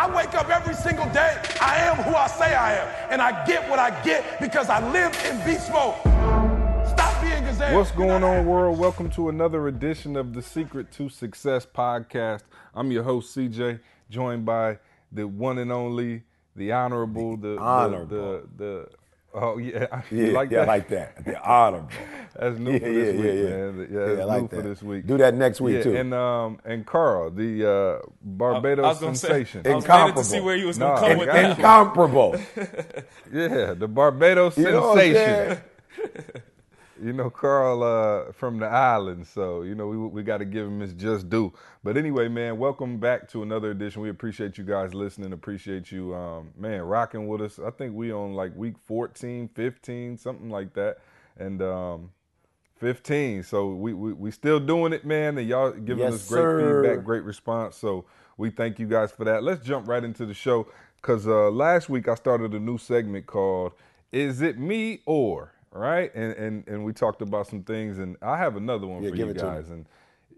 I wake up every single day. I am who I say I am. And I get what I get because I live in beast mode. Stop being gazelle. What's going on, world? Welcome to another edition of the Secret to Success podcast. I'm your host, CJ, joined by the one and only, the honorable, the honorable. the the, the oh yeah, Yeah, you like yeah, that? I like that. The honorable. That's new Yeah, for this yeah, week, yeah, yeah. man. Yeah, Yeah, that's I like new for that. this week. Do that next week yeah, too. And um and Carl, the uh, Barbados I was gonna sensation. Say, I was Incomparable. waiting to see where you was Nah, gonna come I with got that. Incomparable. yeah, the Barbados You know what I'm sensation. You know, Carl uh, from the island, so you know we we got to give him his just due. But anyway, man, welcome back to another edition. We appreciate you guys listening. Appreciate you, um, man, rocking with us. I think we on like week 14, 15, something like that, and um, 15. So we, we we still doing it, man, and y'all giving Yes, us great sir. feedback, great response. So we thank you guys for that. Let's jump right into the show because uh, last week I started a new segment called "Is It Me or." Right, and and and we talked about some things, and I have another one Yeah, for you guys, and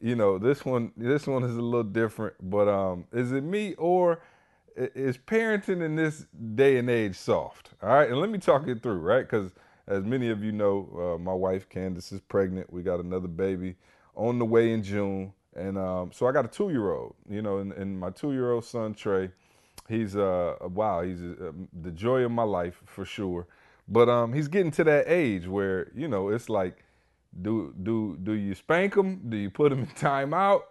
you know this one this one is a little different, but um, is it me or is parenting in this day and age soft? All right, and let me talk it through, right? Because as many of you know, uh, my wife Candace is pregnant. We got another baby on the way in June, and um, so I got a two-year-old, you know, and, and my two-year-old son Trey, he's uh wow, he's uh, the joy of my life for sure. But um, he's getting to that age where you know it's like, do do do you spank him? Do you put him in timeout?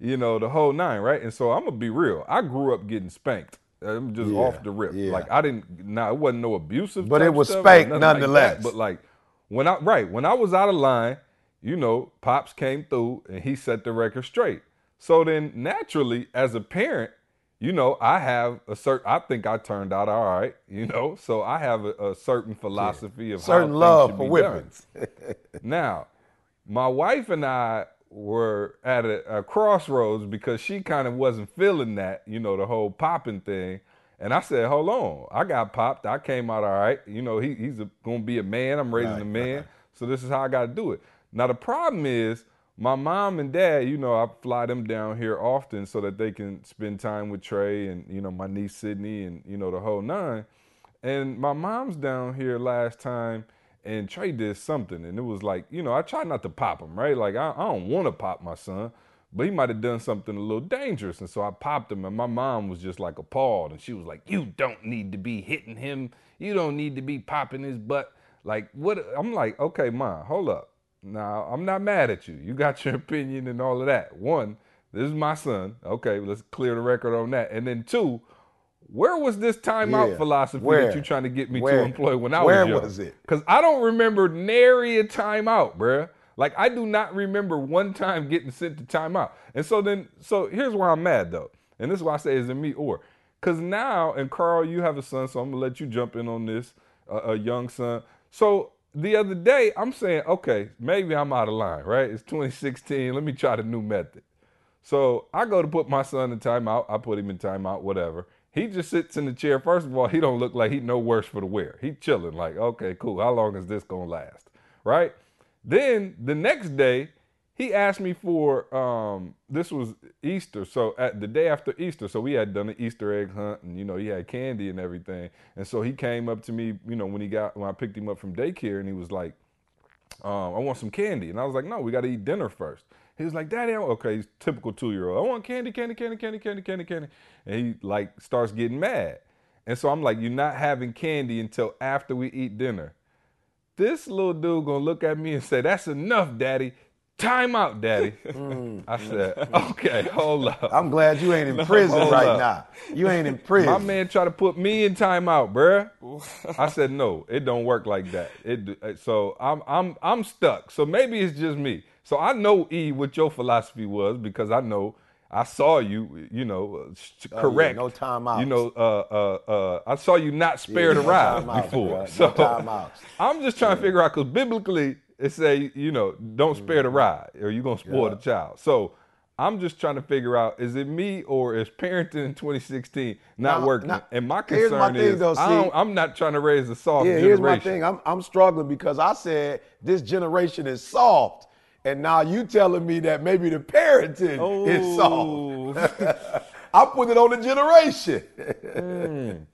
You know the whole nine, right? And so I'm gonna be real. I grew up getting spanked. I'm just Yeah, off the rip. yeah. Like I didn't. Now it wasn't no abusive, But it was spanked nothing like nonetheless. but like when I right when I was out of line, you know, pops came through and he set the record straight. So then naturally, as a parent, you know, I have a certain. I think I turned out all right. You know, so I have a, a certain philosophy of Certain how love for whippings. Now, my wife and I were at a, a crossroads because she kind of wasn't feeling that, you know, the whole popping thing. And I said, hold on, I got popped. I came out all right. You know, he, he's going to be a man. I'm raising Right, a man. So this is how I got to do it. Now, the problem is my mom and dad, you know, I fly them down here often so that they can spend time with Trey and, you know, my niece Sydney and, you know, the whole nine. And my mom's down here last time, and Trey did something, and it was like, you know, I try not to pop him, right? Like I, I don't want to pop my son, but he might have done something a little dangerous, and so I popped him, and my mom was just like appalled, and she was like, "You don't need to be hitting him. You don't need to be popping his butt." Like what? I'm like, okay, mom, hold up. Now I'm not mad at you. You got your opinion and all of that. One, this is my son. Okay, let's clear the record on that. And then two, where was this timeout Yeah. philosophy Where? that you're trying to get me to employ when I Where was young? Where was it? Because I don't remember nary a timeout, bruh. Like I do not remember one time getting sent to timeout. And so then, so here's why I'm mad though, and this is why I say is it me or? Because now, and Carl, you have a son, so I'm gonna let you jump in on this, uh, a young son. So the other day, I'm saying, okay, maybe I'm out of line, right? It's 2016. Let me try the new method. So I go to put my son in timeout. I put him in timeout, whatever. He just sits in the chair. First of all, he don't look like he no worse for the wear. He chilling like, okay, cool. How long is this gonna last? Right? Then the next day, he asked me for um this was Easter. So at the day after Easter, so we had done an Easter egg hunt and you know, he had candy and everything. And so he came up to me, you know, when he got when I picked him up from daycare and he was like, um, I want some candy. And I was like, no, we got to eat dinner first. He was like, Daddy, I want-" okay, he's typical two year old. I want candy, candy, candy, candy, candy, candy, candy. And he like starts getting mad. And so I'm like, you're not having candy until after we eat dinner. This little dude gonna look at me and say, that's enough, Daddy. Time out, Daddy. I said, okay, hold up. I'm glad you ain't in prison right up. now. You ain't in prison. My man tried to put me in timeout, bruh. I said no, it don't work like that. It so I'm I'm I'm stuck. So maybe it's just me. So I know E what your philosophy was because I know I saw you, you know, uh, sh- Oh, yeah, correct. no timeouts. You know, uh, uh, uh, I saw you not spare Yeah, the no ride before. No So timeouts. I'm just trying to figure out because biblically it say, you know, don't spare the ride or you're gonna spoil Mm-hmm. Yeah. the child. So I'm just trying to figure out is it me or is parenting in 2016 not Now- working? now, and my here's concern my thing, is though, I see- don't, I'm not trying to raise a soft Yeah, generation. here's my thing. I'm, I'm struggling because I said this generation is soft. And now you telling me that maybe the parenting is soft. I put it on the generation.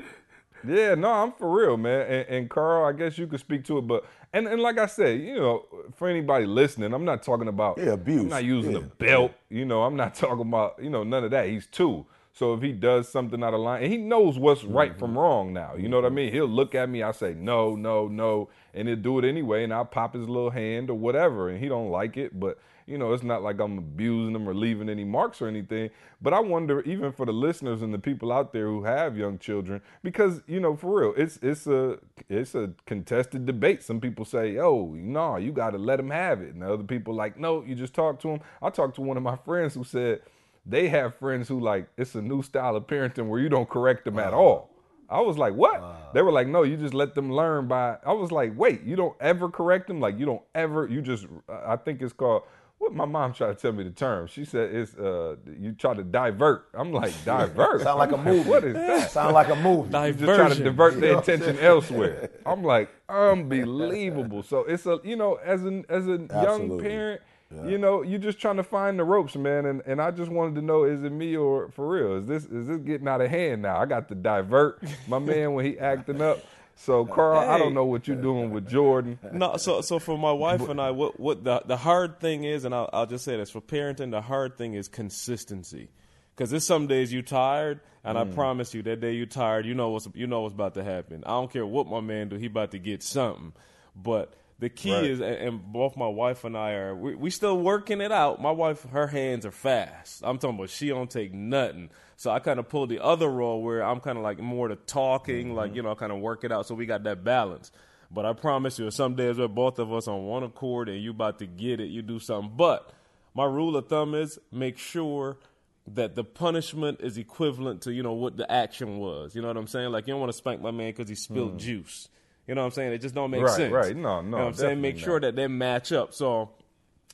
Yeah, no, I'm for real, man. And, and Carl, I guess you could speak to it, but and, and like I said, you know, for anybody listening, I'm not talking about Yeah, abuse. I'm not using Yeah. a belt. You know, I'm not talking about you know none of that. He's two, so if he does something out of line, and he knows what's right Mm-hmm. from wrong now. You know what I mean? He'll look at me. I say no, no, no, and he'll do it anyway, and I'll pop his little hand or whatever, and he don't like it, but. You know, it's not like I'm abusing them or leaving any marks or anything. But I wonder, even for the listeners and the people out there who have young children, because you know, for real, it's it's a it's a contested debate. Some people say, "Oh, no, you got to let them have it," and other people like, "No, you just talk to them." I talked to one of my friends who said they have friends who like it's a new style of parenting where you don't correct them at all. I was like, what? they were like, no, you just let them learn by. I was like, wait, you don't ever correct them? Like, you don't ever, you just, I think it's called, what my mom tried to tell me the term. She said it's, uh, you try to divert. I'm like, divert? Sound like a I'm movie. What is that? Sound like a movie. You just try to divert You their know what I'm attention elsewhere. I'm like, unbelievable. So it's a, you know, as an as a young Absolutely. parent, you know, you're just trying to find the ropes, man. And and I just wanted to know, is it me or for real? Is this is this getting out of hand now? I got to divert my man when he acting up. So Carl, I don't know what you're doing with Jordan. No, so so for my wife and I, what what the the hard thing is, and I'll, I'll just say this for parenting, the hard thing is consistency, because there's some days you tired, and I Mm. promise you that day you tired, you know what's you know what's about to happen. I don't care what my man do, he about to get something, but. The key Right. is, and and both my wife and I are, we, we still working it out. My wife, her hands are fast. I'm talking about she don't take nothing. So I kind of pull the other role where I'm kind of like more the talking, like, mm-hmm. you know, kind of work it out. So we got that balance. But I promise you, some days we're both of us on one accord and you about to get it, you do something. But my rule of thumb is make sure that the punishment is equivalent to, you know, what the action was. You know what I'm saying? Like, you don't want to spank my man because he spilled mm. juice. You know what I'm saying? It just don't make. Right, sense. right. No, no, You know what I'm saying? Make definitely sure that they match up. So,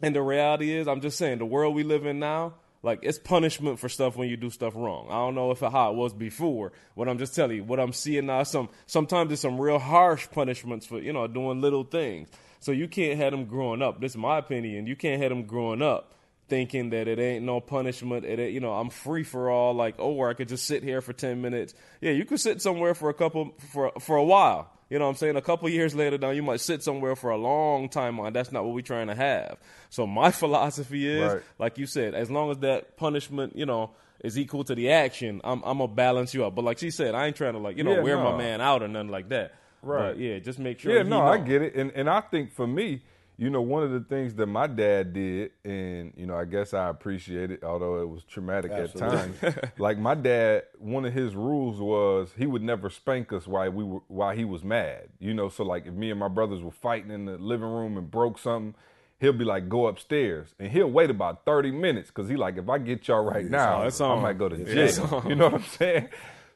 and the reality is, I'm just saying, the world we live in now, like it's punishment for stuff when you do stuff wrong. I don't know if how it was before, but I'm just telling you what I'm seeing now. Some sometimes there's some real harsh punishments for you know doing little things. So you can't have them growing up. This is my opinion. You can't have them growing up thinking that it ain't no punishment. It you know, I'm free for all. Like, oh, or I could just sit here for ten minutes. Yeah, you could sit somewhere for a couple for for a while. You know what I'm saying? A couple years later now, you might sit somewhere for a long time on. That's not what we're trying to have. So my philosophy is, Right. like you said, as long as that punishment, you know, is equal to the action, I'm I'm gonna balance you out. But like she said, I ain't trying to like you know Yeah, wear my man out or nothing like that. Right. But yeah, just make sure. Yeah, no, I get it, and and I think for me, you know, one of the things that my dad did, and you know, I guess I appreciate it, although it was traumatic at times. like my dad, one of his rules was he would never spank us while we were while he was mad. You know, so like if me and my brothers were fighting in the living room and broke something. He'll be like, go upstairs, and he'll wait about thirty minutes because he like, if I get y'all right now, it's I on. might go to It's jail. on. You know what I'm saying?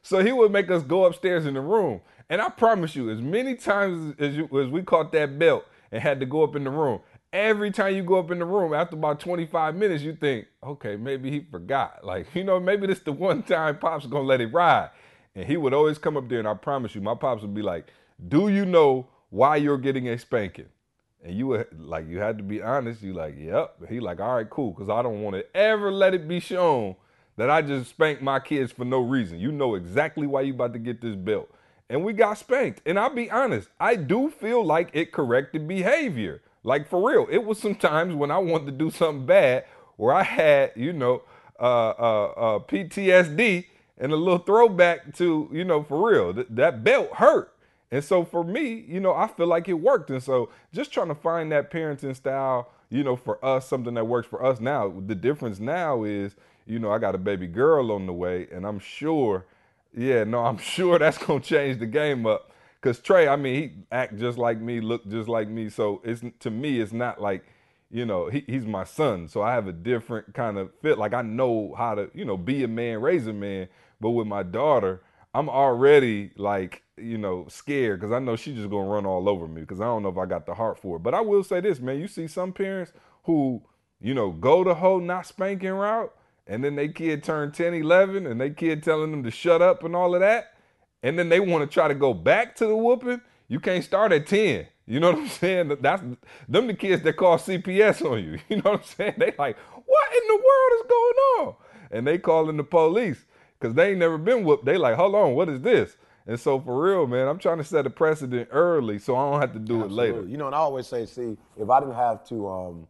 So he would make us go upstairs in the room. And I promise you, as many times as, you, as we caught that belt and had to go up in the room, every time you go up in the room, after about 25 minutes, you think, okay, maybe he forgot. Like, you know, maybe this the one time Pop's gonna let it ride. And he would always come up there, and I promise you, my Pops would be like, do you know why you're getting a spanking? And you would like you had to be honest. You like, yep. He like, all right, cool, because I don't want to ever let it be shown that I just spanked my kids for no reason. You know exactly why you about to get this belt. And we got spanked. And I'll be honest, I do feel like it corrected behavior. Like for real. It was some times when I wanted to do something bad where I had, you know, uh, uh, uh, PTSD and a little throwback to, you know, for real. Th- that belt hurt. And so for me, you know, I feel like it worked. And so just trying to find that parenting style, you know, for us, something that works for us now. The difference now is, you know, I got a baby girl on the way, and I'm sure, yeah, no, I'm sure that's gonna change the game up. Cause Trey, I mean, he act just like me, look just like me. So it's to me, it's not like, you know, he, he's my son. So I have a different kind of fit. Like I know how to, you know, be a man, raise a man. But with my daughter, I'm already like, you know, scared because I know she's just gonna run all over me because I don't know if I got the heart for it. But I will say this, man, you see some parents who, you know, go the whole not spanking route, and then they kid turn 10, 11, and they kid telling them to shut up and all of that, and then they want to try to go back to the whooping. You can't start at 10. You know what I'm saying? That's them the kids that call CPS on you. You know what I'm saying? They like, what in the world is going on? And they calling the police. because they ain't never been whooped. They like, hold on, what is this? And so for real, man, I'm trying to set a precedent early so I don't have to do it later. You know, and I always say, see, if I didn't have to, um,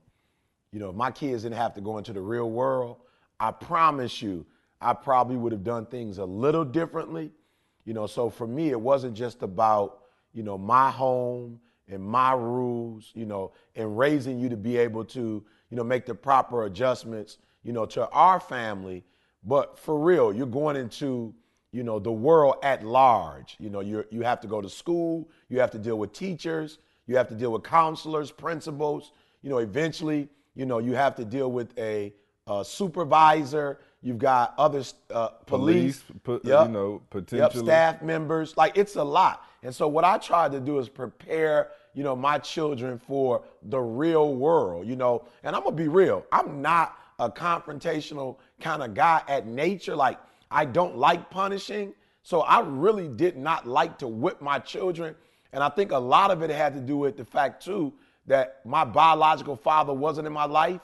you know, if my kids didn't have to go into the real world, I promise you, I probably would have done things a little differently. You know, so for me, it wasn't just about, you know, my home and my rules, you know, and raising you to be able to, you know, make the proper adjustments, you know, to our family. But for real, you're going into, you know, the world at large. You know, you you have to go to school, you have to deal with teachers, you have to deal with counselors, principals. You know, eventually, you know, you have to deal with a, a supervisor. You've got other uh, police, Police, pu- yep. you know, Yep, potentially. staff members. Like it's a lot. And so what I tried to do is prepare, you know, my children for the real world, you know. And I'm gonna be real. I'm not a confrontational kind of guy at nature. Like I don't like punishing. So I really did not like to whip my children. And I think a lot of it had to do with the fact too that my biological father wasn't in my life,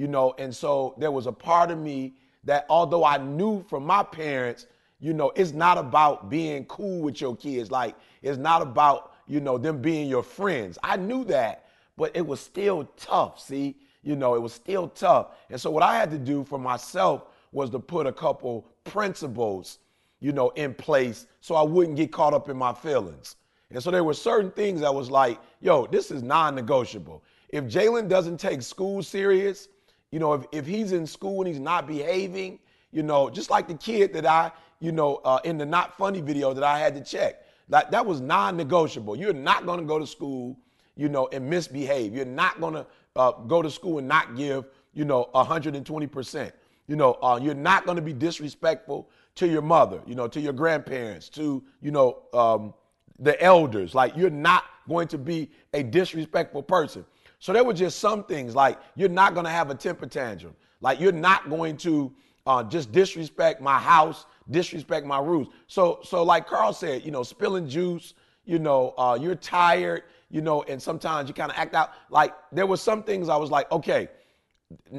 you know, and so there was a part of me that although I knew from my parents, you know, it's not about being cool with your kids. Like, it's not about, you know, them being your friends. I knew that, but it was still tough, see? You know, it was still tough. And so what I had to do for myself was to put a couple principles, you know, in place so I wouldn't get caught up in my feelings. And so there were certain things that was like, yo, this is non-negotiable. If Jalen doesn't take school serious, you know, if, if he's in school and he's not behaving, you know, just like the kid that I, you know, uh, in the not funny video that I had to check, that that was non-negotiable. You're not going to go to school, you know, and misbehave. You're not going to uh, go to school and not give, you know, 120 percent. You know, uh, you're not going to be disrespectful to your mother, you know, to your grandparents, to you know, um, the elders. Like you're not going to be a disrespectful person. So there were just some things like you're not going to have a temper tantrum. Like you're not going to uh, just disrespect my house, disrespect my rules. So so like Carl said, you know, spilling juice. You know, uh, you're tired. You know, and sometimes you kind of act out. Like there were some things I was like, okay,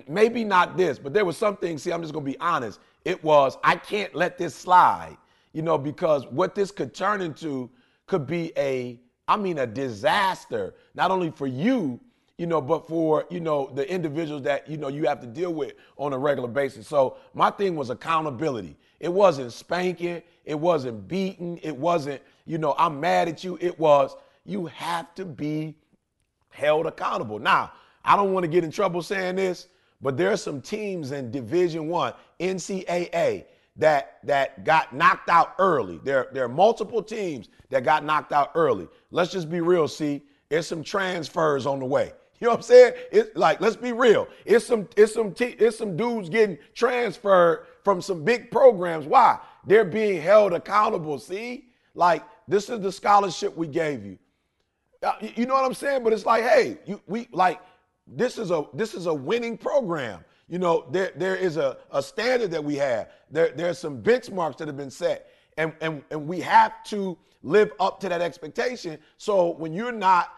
maybe not this, but there were some things. See, I'm just gonna be honest. It was I can't let this slide. You know, because what this could turn into could be a, I mean, a disaster, not only for you, you know, but for, you know, the individuals that, you know, you have to deal with on a regular basis. So my thing was accountability. It wasn't spanking. It wasn't beating. It wasn't, you know, I'm mad at you. It was, you have to be held accountable. Now, I don't want to get in trouble saying this, but there are some teams in Division One, NCAA, that that got knocked out early. There, there are multiple teams that got knocked out early. Let's just be real. See, there's some transfers on the way. You know what I'm saying? It's like, let's be real. It's some, it's some, t- it's some dudes getting transferred from some big programs. Why? They're being held accountable. See, like this is the scholarship we gave you. Uh, you- know what I'm saying? But it's like, hey, you, we like this is a this is a winning program. You know, there there is a, a standard that we have. There there's some benchmarks that have been set, and and and we have to live up to that expectation. So when you're not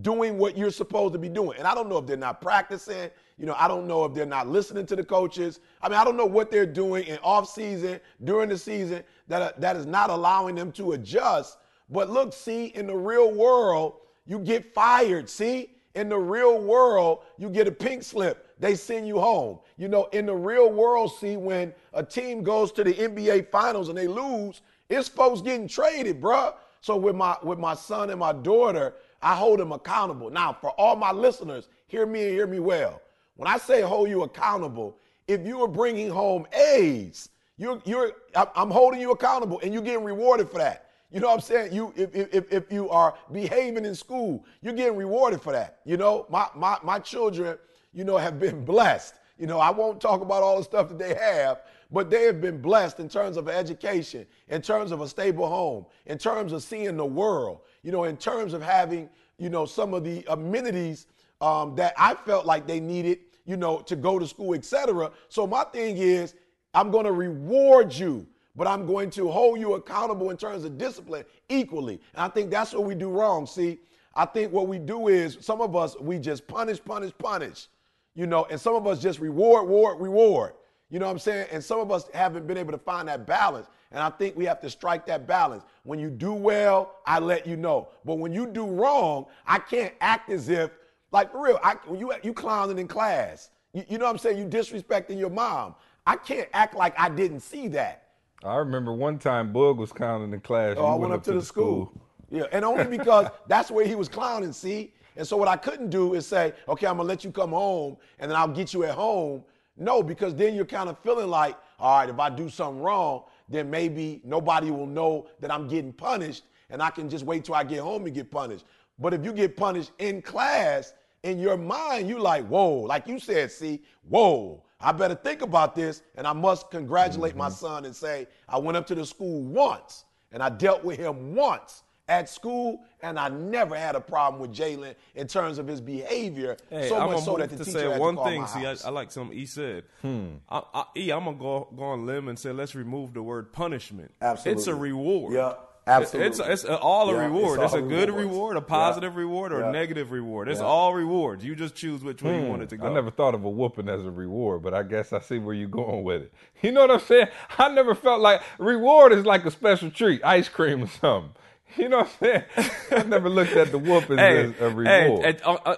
doing what you're supposed to be doing. And I don't know if they're not practicing. You know, I don't know if they're not listening to the coaches. I mean, I don't know what they're doing in off season, during the season that uh, that is not allowing them to adjust. But look, see, in the real world, you get fired. See, in the real world, you get a pink slip. They send you home. You know, in the real world, see, when a team goes to the NBA finals and they lose, it's folks getting traded, bruh. So with my with my son and my daughter, I hold them accountable. Now, for all my listeners, hear me and hear me well. When I say hold you accountable, if you are bringing home A's, you're you're I'm I'm holding you accountable, and you're getting rewarded for that. You know what I'm saying? You if if if you are behaving in school, you're getting rewarded for that. You know, my my my children, you know, have been blessed. You know, I won't talk about all the stuff that they have, but they have been blessed in terms of education, in terms of a stable home, in terms of seeing the world, you know, in terms of having, you know, some of the amenities um, that I felt like they needed, you know, to go to school, etc. So my thing is, I'm going to reward you, but I'm going to hold you accountable in terms of discipline equally. And I think that's what we do wrong. See, I think what we do is some of us we just punish, punish, punish, you know, and some of us just reward, reward, reward. You know what I'm saying? And some of us haven't been able to find that balance. And I think we have to strike that balance. When you do well, I let you know. But when you do wrong, I can't act as if, like for real, I, when you you clowning in class, you, you know what I'm saying? You disrespecting your mom. I can't act like I didn't see that. I remember one time Bug was clowning in class. Oh, I went, up, to, the school. Yeah, and only because that's where he was clowning, see? And so what I couldn't do is say, okay, I'm gonna let you come home and then I'll get you at home. No, because then you're kind of feeling like, all right, if I do something wrong, then maybe nobody will know that I'm getting punished and I can just wait till I get home and get punished. But if you get punished in class, in your mind, you like, whoa, like you said, see, whoa, I better think about this and I must congratulate mm-hmm. my son and say, I went up to the school once and I dealt with him once at school, and I never had a problem with Jalen in terms of his behavior. Hey, so I'm much so that the to teacher say had one to call thing. my See, I, house. I, like something he said. Hmm. I, I, e, I'm gonna go go on limb and say let's remove the word punishment. Absolutely. it's a reward. Yeah, absolutely. It's it's all a Yeah, reward. it's It's, all a good reward, a Yeah. positive reward, or Yeah. a negative reward. It's Yeah. all rewards. You just choose which way you want it to go. Hmm. I never thought of a whooping as a reward, but I guess I see where you're going with it. You know what I'm saying? I never felt like reward is like a special treat, ice cream or something. You know what I'm saying? I've never looked at the whooping hey, as a hey, reward. and, uh, uh,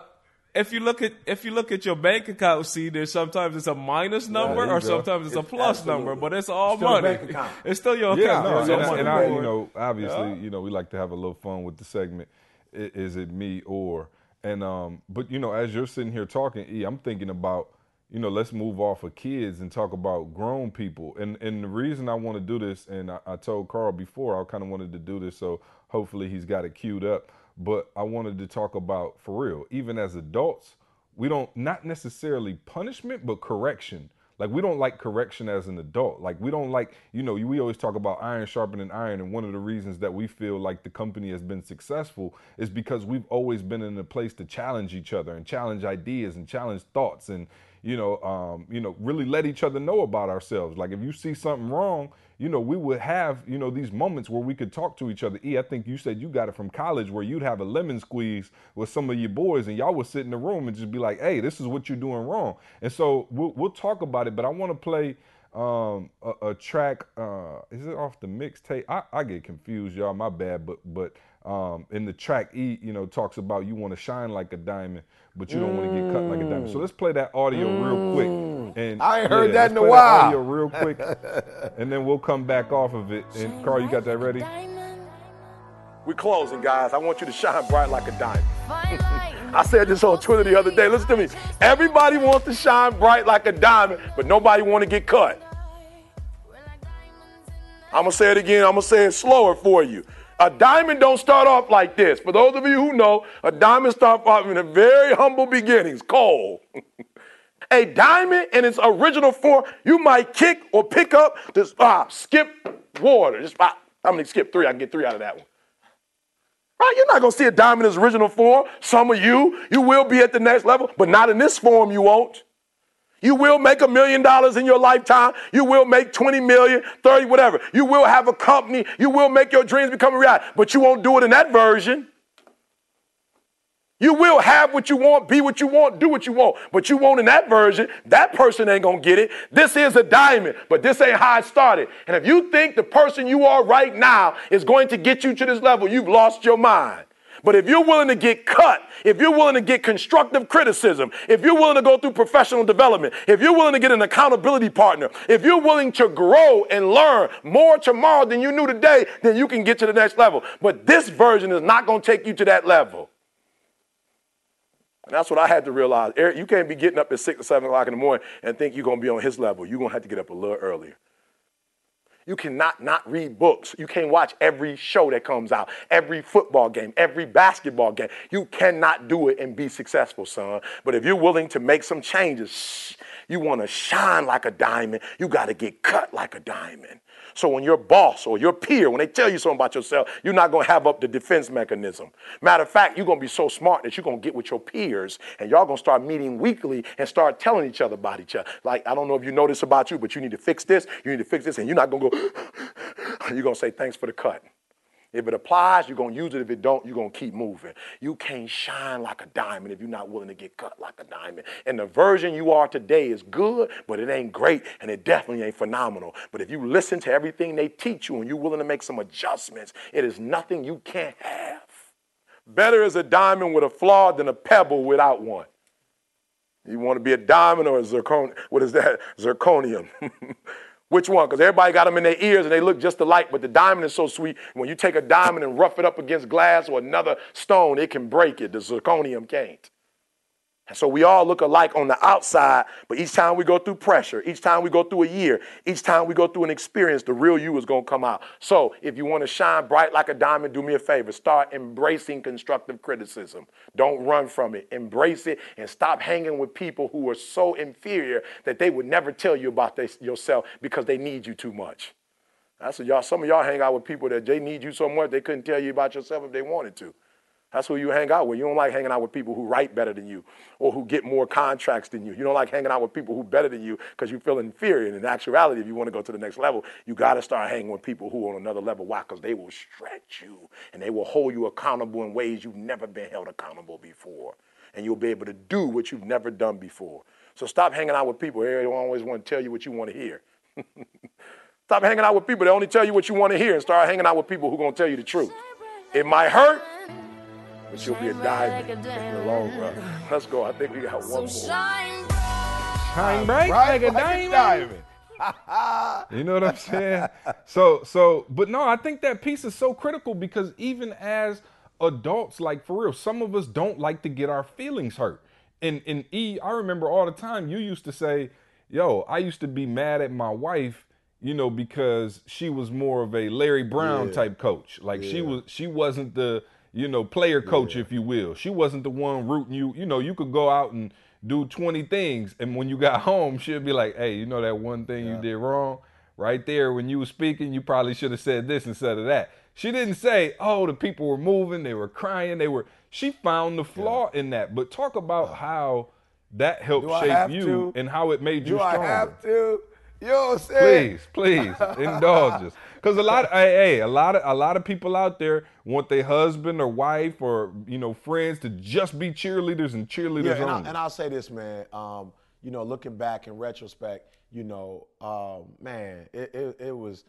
if you look at if you look at your bank account, see there's sometimes it's a minus number you or go. sometimes it's, a plus absolutely- number, but it's all Still money. It's still your yeah, account. no, It's and, and I, you know, obviously, you know, we like to have a little fun with the segment. Is it me or? And um, but you know, as you're sitting here talking, E, I'm thinking about, you know, let's move off of kids and talk about grown people. And and the reason I want to do this, and I, I told Carl before, I kind of wanted to do this, so hopefully he's got it queued up. But I wanted to talk about for real, even as adults, we don't not necessarily punishment, but correction. Like we don't like correction as an adult. Like we don't like, you know, we always talk about iron sharpening iron, and one of the reasons that we feel like the company has been successful is because we've always been in a place to challenge each other and challenge ideas and challenge thoughts and you know, um, you know, really let each other know about ourselves. Like if you see something wrong, you know, we would have, you know, these moments where we could talk to each other. E, I think you said you got it from college where you'd have a lemon squeeze with some of your boys and y'all would sit in the room and just be like, hey, this is what you're doing wrong. And so we'll, we'll talk about it, but I want to play um, a, a track. Uh, is it off the mixtape? I, I get confused, y'all. My bad. But but um, in the track, E, you know, talks about you want to shine like a diamond, but you don't want to get cut like a diamond. So let's play that audio real quick. And I ain't heard that let's in a play while. audio real quick, and then we'll come back off of it. And Carl, you got that ready? We're closing, guys. I want you to shine bright like a diamond. I I said this on Twitter the other day. Listen to me. Everybody wants to shine bright like a diamond, but nobody want to get cut. I'm gonna say it again. I'm gonna say it slower for you. A diamond don't start off like this. For those of you who know, a diamond starts off in a very humble beginnings, coal. a diamond in its original form, you might kick or pick up, just ah, skip water. Just ah, I'm gonna skip three. I can get three out of that one. Right? You're not gonna see a diamond in its original form. Some of you, you will be at the next level, but not in this form. You won't. You will make a million dollars in your lifetime. You will make 20 million, 30, whatever. You will have a company. You will make your dreams become a reality, but you won't do it in that version. You will have what you want, be what you want, do what you want, but you won't in that version. That person ain't gonna get it. This is a diamond, but this ain't how it started. And if you think the person you are right now is going to get you to this level, you've lost your mind. But if you're willing to get cut, if you're willing to get constructive criticism, if you're willing to go through professional development, if you're willing to get an accountability partner, if you're willing to grow and learn more tomorrow than you knew today, then you can get to the next level. But this version is not going to take you to that level. And that's what I had to realize. Eric, you can't be getting up at six or seven o'clock in the morning and think you're going to be on his level. You're going to have to get up a little earlier. You cannot not read books. You can't watch every show that comes out, every football game, every basketball game. You cannot do it and be successful, son. But if you're willing to make some changes, you want to shine like a diamond, you got to get cut like a diamond. So when your boss or your peer, when they tell you something about yourself, you're not going to have up the defense mechanism. Matter of fact, you're going to be so smart that you're going to get with your peers and y'all going to start meeting weekly and start telling each other about each other. Like, I don't know if you know this about you, but you need to fix this, you need to fix this, and you're not going to go, you're going to say, thanks for the cut. If it applies, you're gonna use it. If it don't, you're gonna keep moving. You can't shine like a diamond if you're not willing to get cut like a diamond. And the version you are today is good, but it ain't great, and it definitely ain't phenomenal. But if you listen to everything they teach you and you're willing to make some adjustments, it is nothing you can't have. Better is a diamond with a flaw than a pebble without one. You want to be a diamond or a zircon? What is that? Zirconium. Which one? Because everybody got them in their ears and they look just alike, but the diamond is so sweet. When you take a diamond and rough it up against glass or another stone, it can break it. The zirconium can't. So we all look alike on the outside, but each time we go through pressure, each time we go through a year, each time we go through an experience, the real you is going to come out. So if you want to shine bright like a diamond, do me a favor. Start embracing constructive criticism. Don't run from it. Embrace it and stop hanging with people who are so inferior that they would never tell you about yourself because they need you too much. That's what y'all, some of y'all hang out with people that they need you so much they couldn't tell you about yourself if they wanted to. That's who you hang out with. You don't like hanging out with people who write better than you or who get more contracts than you. You don't like hanging out with people who better than you because you feel inferior. And in actuality, if you want to go to the next level, you got to start hanging with people who are on another level. Why? Because they will stretch you and they will hold you accountable in ways you've never been held accountable before. And you'll be able to do what you've never done before. So stop hanging out with people who always want to tell you what you want to hear. stop hanging out with people that only tell you what you want to hear and start hanging out with people who are going to tell you the truth. It might hurt, but you'll be a diamond in the long run. Let's go. I think we got one more. Shine bright Right? like a Like a diamond. You know what I'm saying? So so but no, I think that piece is so critical because even as adults, like for real, some of us don't like to get our feelings hurt. And and E, I remember all the time you used to say, yo, I used to be mad at my wife, you know, because she was more of a Larry Brown Yeah. type coach. Like she was she wasn't the, you know, player coach, if you will. She wasn't the one rooting you. You know, you could go out and do 20 things, and when you got home, she'd be like, hey, you know that one thing you did wrong? Right there, when you were speaking, you probably should have said this instead of that. She didn't say, oh, the people were moving, they were crying, they were. She found the flaw in that. But talk about how that helped Do shape you to? and how it made you Do I have to? You know what I'm saying? Please, please indulge us, because a lot, hey, hey, a lot of a lot of people out there want their husband or wife or you know friends to just be cheerleaders and cheerleaders Yeah, and, I, only. and I'll say this, man. Um, you know, looking back in retrospect, you know, um, man, it, it, it was,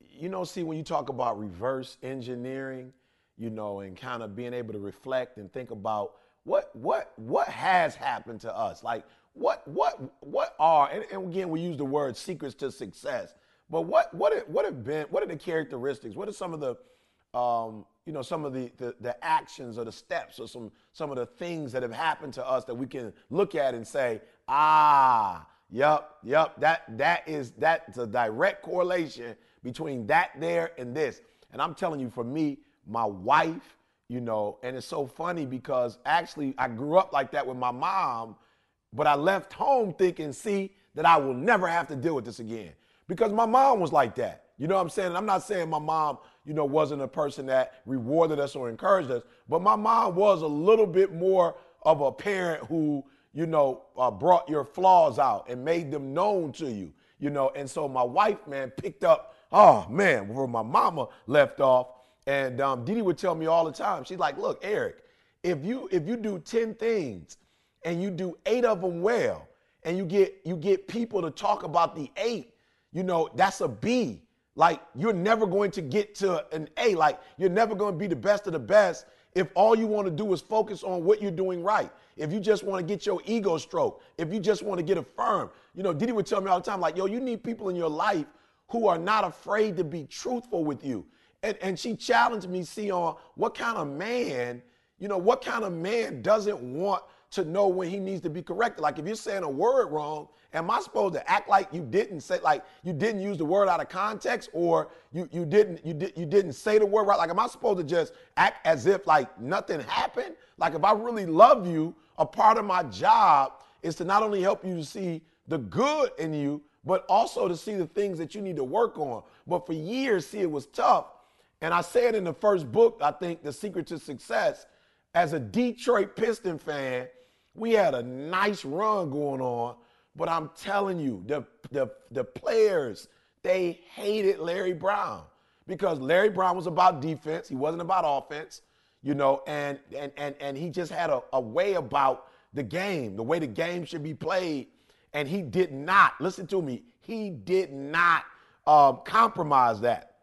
you know, see when you talk about reverse engineering, you know, and kind of being able to reflect and think about what what what has happened to us, like what what what are, and, and again we use the word secrets to success, but what what what have been what are the characteristics? What are some of the um, you know, some of the, the the actions or the steps or some some of the things that have happened to us that we can look at and say, ah, yep, yep, that that is that's a direct correlation between that there and this. And I'm telling you, for me, my wife, you know, and it's so funny because actually I grew up like that with my mom, but I left home thinking, see, that I will never have to deal with this again. Because my mom was like that. You know what I'm saying? And I'm not saying my mom, you know, wasn't a person that rewarded us or encouraged us, but my mom was a little bit more of a parent who, you know, uh, brought your flaws out and made them known to you, you know. And so my wife, man, picked up, oh man, where my mama left off. And um, Didi would tell me all the time, she's like, look, Eric, if you if you do 10 things and you do eight of them well, and you get you get people to talk about the eight, you know, that's a B. Like you're never going to get to an A. Like you're never going to be the best of the best if all you want to do is focus on what you're doing right. If you just want to get your ego stroked, if you just want to get affirmed. You know, Didi would tell me all the time, like, yo, you need people in your life who are not afraid to be truthful with you. And, and she challenged me, see, on what kind of man, you know, what kind of man doesn't want to know when he needs to be corrected? Like if you're saying a word wrong, am I supposed to act like you didn't say, like you didn't use the word out of context, or you you didn't you did you didn't say the word right? Like am I supposed to just act as if like nothing happened? Like if I really love you, a part of my job is to not only help you to see the good in you, but also to see the things that you need to work on. But for years, see, it was tough. And I said in the first book, I think, The Secret to Success, as a Detroit Piston fan, we had a nice run going on. But I'm telling you, the, the, the players, they hated Larry Brown because Larry Brown was about defense. He wasn't about offense, you know, and and and and he just had a, a way about the game, the way the game should be played. And he did not, listen to me, he did not um, compromise that.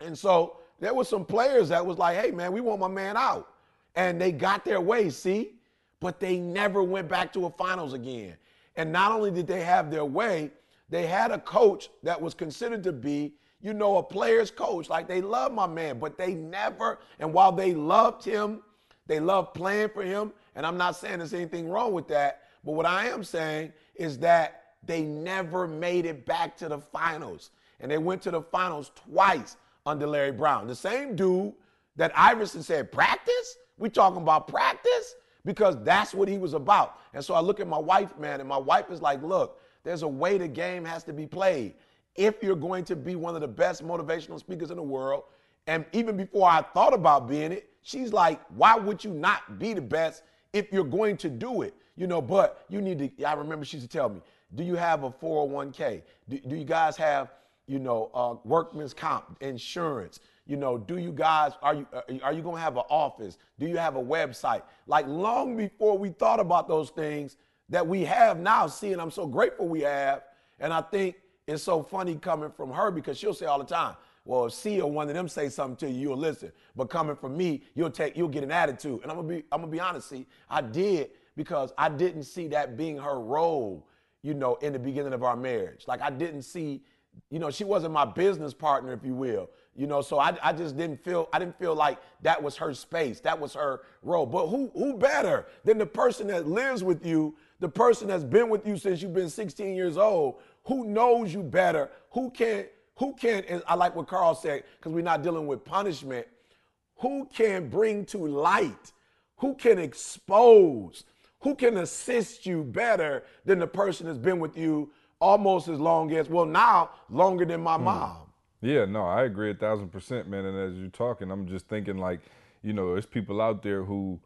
And so there were some players that was like, hey, man, we want my man out. And they got their way, see? But they never went back to a finals again. And not only did they have their way, they had a coach that was considered to be, you know, a player's coach. Like they loved my man, but they never, and while they loved him, they loved playing for him. And I'm not saying there's anything wrong with that. But what I am saying is that they never made it back to the finals. And they went to the finals twice under Larry Brown. The same dude that Iverson said, practice? We talking about practice? Because that's what he was about. And so I look at my wife, man, and my wife is like, look, there's a way the game has to be played. If you're going to be one of the best motivational speakers in the world, and even before I thought about being it, she's like, why would you not be the best if you're going to do it? You know, but you need to, I remember she used to tell me, do you have a 401k? Do, do you guys have you know, uh, workman's comp, insurance. You know, do you guys are you uh, are you going to have an office? Do you have a website? Like long before we thought about those things that we have now. See, and I'm so grateful we have. And I think it's so funny coming from her because she'll say all the time, "Well, if or one of them say something to you, you'll listen." But coming from me, you'll take you'll get an attitude. And I'm gonna be I'm gonna be honest. See, I did because I didn't see that being her role. You know, in the beginning of our marriage, like I didn't see you know, she wasn't my business partner, if you will. You know, so I, I just didn't feel I didn't feel like that was her space, that was her role. But who who better than the person that lives with you, the person that's been with you since you've been 16 years old, who knows you better, who can who can and I like what Carl said because we're not dealing with punishment. Who can bring to light? Who can expose? Who can assist you better than the person that's been with you almost as long as, well, now longer than my hmm. mom. Yeah, no, I agree a thousand percent, man. And as you're talking, I'm just thinking like, you know, there's people out there who,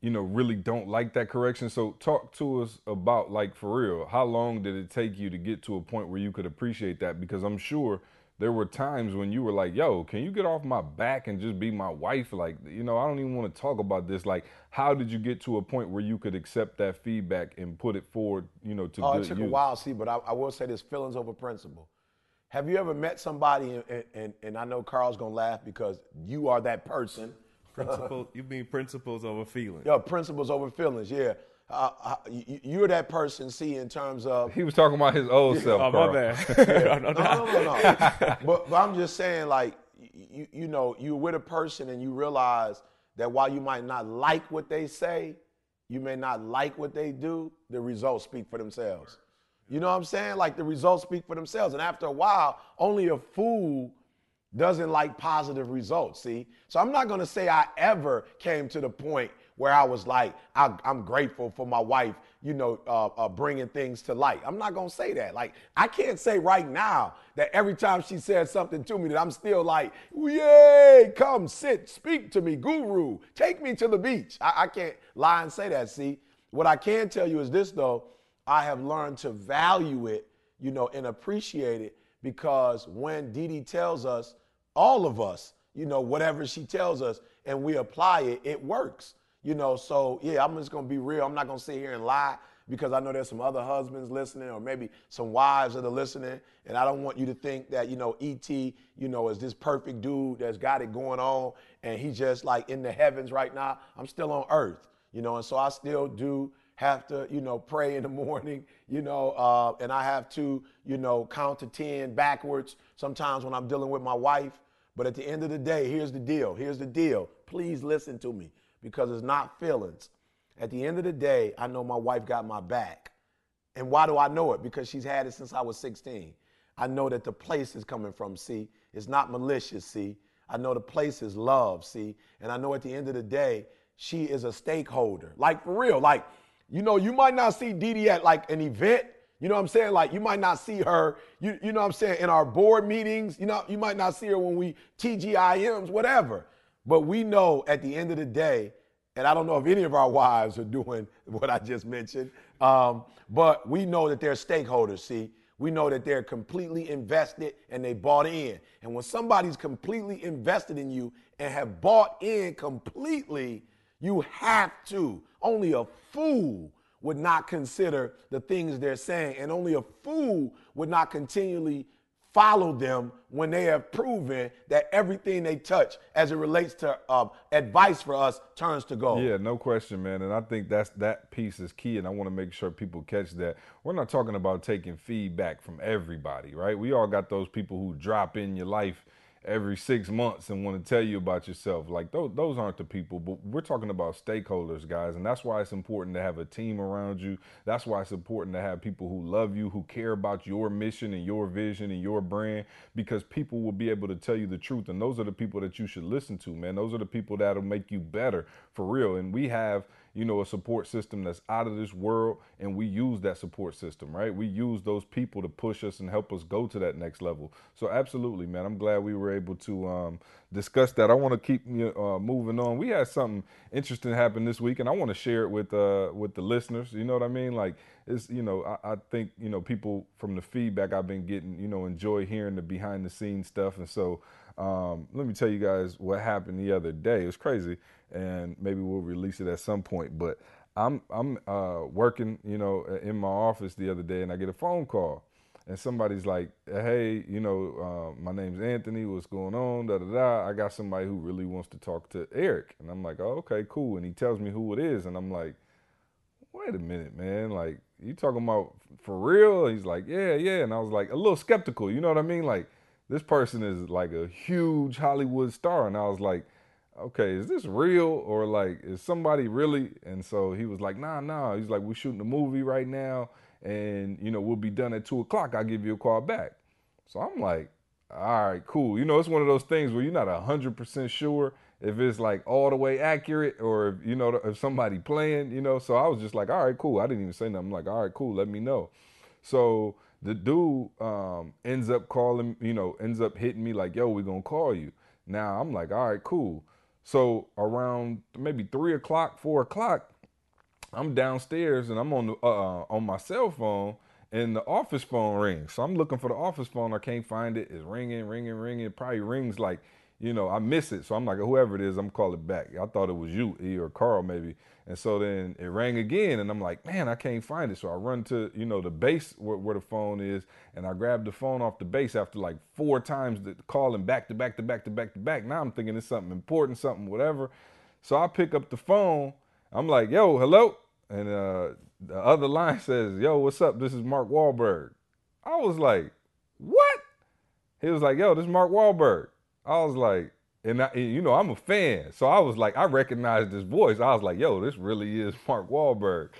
you know, really don't like that correction. So talk to us about like for real, how long did it take you to get to a point where you could appreciate that? Because I'm sure there were times when you were like, yo, can you get off my back and just be my wife? Like, you know, I don't even want to talk about this. Like, how did you get to a point where you could accept that feedback and put it forward, you know, to oh, good it took use? a while, see, but I, I, will say this feelings over principle. Have you ever met somebody, and, and, and I know Carl's going to laugh because you are that person. Principle, you mean principles over feelings? Yeah, principles over feelings, yeah uh, uh you're that person, see, in terms of. He was talking about his old self. Oh, Carl. my bad. no, no, no, no, no. but, but I'm just saying, like, you, you know, you're with a person and you realize that while you might not like what they say, you may not like what they do, the results speak for themselves. You know what I'm saying? Like the results speak for themselves. And after a while, only a fool doesn't like positive results, see? So I'm not to say I ever came to the point where I was like, I, am grateful for my wife, you know, uh, uh, bringing things to light. I'm not gonna say that. Like, I can't say right now that every time she says something to me that I'm still like, yay, come sit, speak to me, guru, take me to the beach. I, I can't lie and say that. See, what I can tell you is this though, I have learned to value it, you know, and appreciate it because when Dee Dee tells us, all of us, you know, whatever she tells us, and we apply it, it works. You know, so yeah, I'm just gonna be real. I'm not gonna sit here and lie because I know there's some other husbands listening or maybe some wives that are listening. And I don't want you to think that, you know, ET, you know, is this perfect dude that's got it going on and he's just like in the heavens right now. I'm still on earth, you know, and so I still do have to, you know, pray in the morning, you know, uh, and I have to, you know, count to 10 backwards sometimes when I'm dealing with my wife. But at the end of the day, here's the deal. Here's the deal. Please listen to me because it's not feelings. At the end of the day, I know my wife got my back. And why do I know it? Because she's had it since I was 16. I know that the place is coming from, see. It's not malicious, see. I know the place is love, see. And I know at the end of the day, she is a stakeholder. Like for real, like, you know, you might not see Dee at like an event. You know what I'm saying? Like you might not see her, you, you know what I'm saying, in our board meetings. You know, you might not see her when we TGIMs, whatever. But we know at the end of the day, and I don't know if any of our wives are doing what I just mentioned, um, but we know that they're stakeholders. See, we know that they're completely invested and they bought in. And when somebody's completely invested in you and have bought in completely, you have to. Only a fool would not consider the things they're saying, and only a fool would not continually follow them when they have proven that everything they touch as it relates to uh, advice for us turns to gold. Yeah, no question, man. And I think that's that piece is key, and I want to make sure people catch that. We're not talking about taking feedback from everybody, right? We all got those people who drop in your life every six months and want to tell you about yourself. Like those, those aren't the people, but we're talking about stakeholders, guys. And that's why it's important to have a team around you. That's why it's important to have people who love you, who care about your mission and your vision and your brand, because people will be able to tell you the truth. And those are the people that you should listen to, man. Those are the people that'll make you better for real. And we have you know, a support system that's out of this world, and we use that support system, right? We use those people to push us and help us go to that next level. So, absolutely, man, I'm glad we were able to um, discuss that. I want to keep uh, moving on. We had something interesting happen this week, and I want to share it with uh, with the listeners. You know what I mean? Like, it's you know, I, I think you know people from the feedback I've been getting, you know, enjoy hearing the behind the scenes stuff, and so. Um, let me tell you guys what happened the other day. It was crazy and maybe we'll release it at some point. But I'm I'm uh, working, you know, in my office the other day, and I get a phone call, and somebody's like, "Hey, you know, uh, my name's Anthony. What's going on? Da da da. I got somebody who really wants to talk to Eric." And I'm like, "Oh, okay, cool." And he tells me who it is, and I'm like, "Wait a minute, man. Like, you talking about for real?" He's like, "Yeah, yeah." And I was like, a little skeptical. You know what I mean? Like, this person is like a huge Hollywood star, and I was like okay, is this real or like is somebody really? And so he was like, nah, nah. He's like, we're shooting a movie right now, and you know we'll be done at two o'clock. I'll give you a call back. So I'm like, all right, cool. You know, it's one of those things where you're not hundred percent sure if it's like all the way accurate or if you know if somebody playing. You know, so I was just like, all right, cool. I didn't even say nothing. I'm like, all right, cool. Let me know. So the dude um, ends up calling, you know, ends up hitting me like, yo, we're gonna call you. Now I'm like, all right, cool. So around maybe three o'clock, four o'clock, I'm downstairs and I'm on the uh, on my cell phone and the office phone rings. So I'm looking for the office phone. I can't find it. It's ringing, ringing, ringing. It probably rings like, you know, I miss it. So I'm like, whoever it is, I'm calling back. I thought it was you, E or Carl maybe. And so then it rang again, and I'm like, man, I can't find it. So I run to, you know, the base where, where the phone is, and I grab the phone off the base after like four times the calling back to back to back to back to back. Now I'm thinking it's something important, something whatever. So I pick up the phone. I'm like, yo, hello. And uh, the other line says, yo, what's up? This is Mark Wahlberg. I was like, what? He was like, yo, this is Mark Wahlberg. I was like, and, I, and, you know I'm a fan, so I was like, I recognized his voice. I was like, yo, this really is Mark Wahlberg.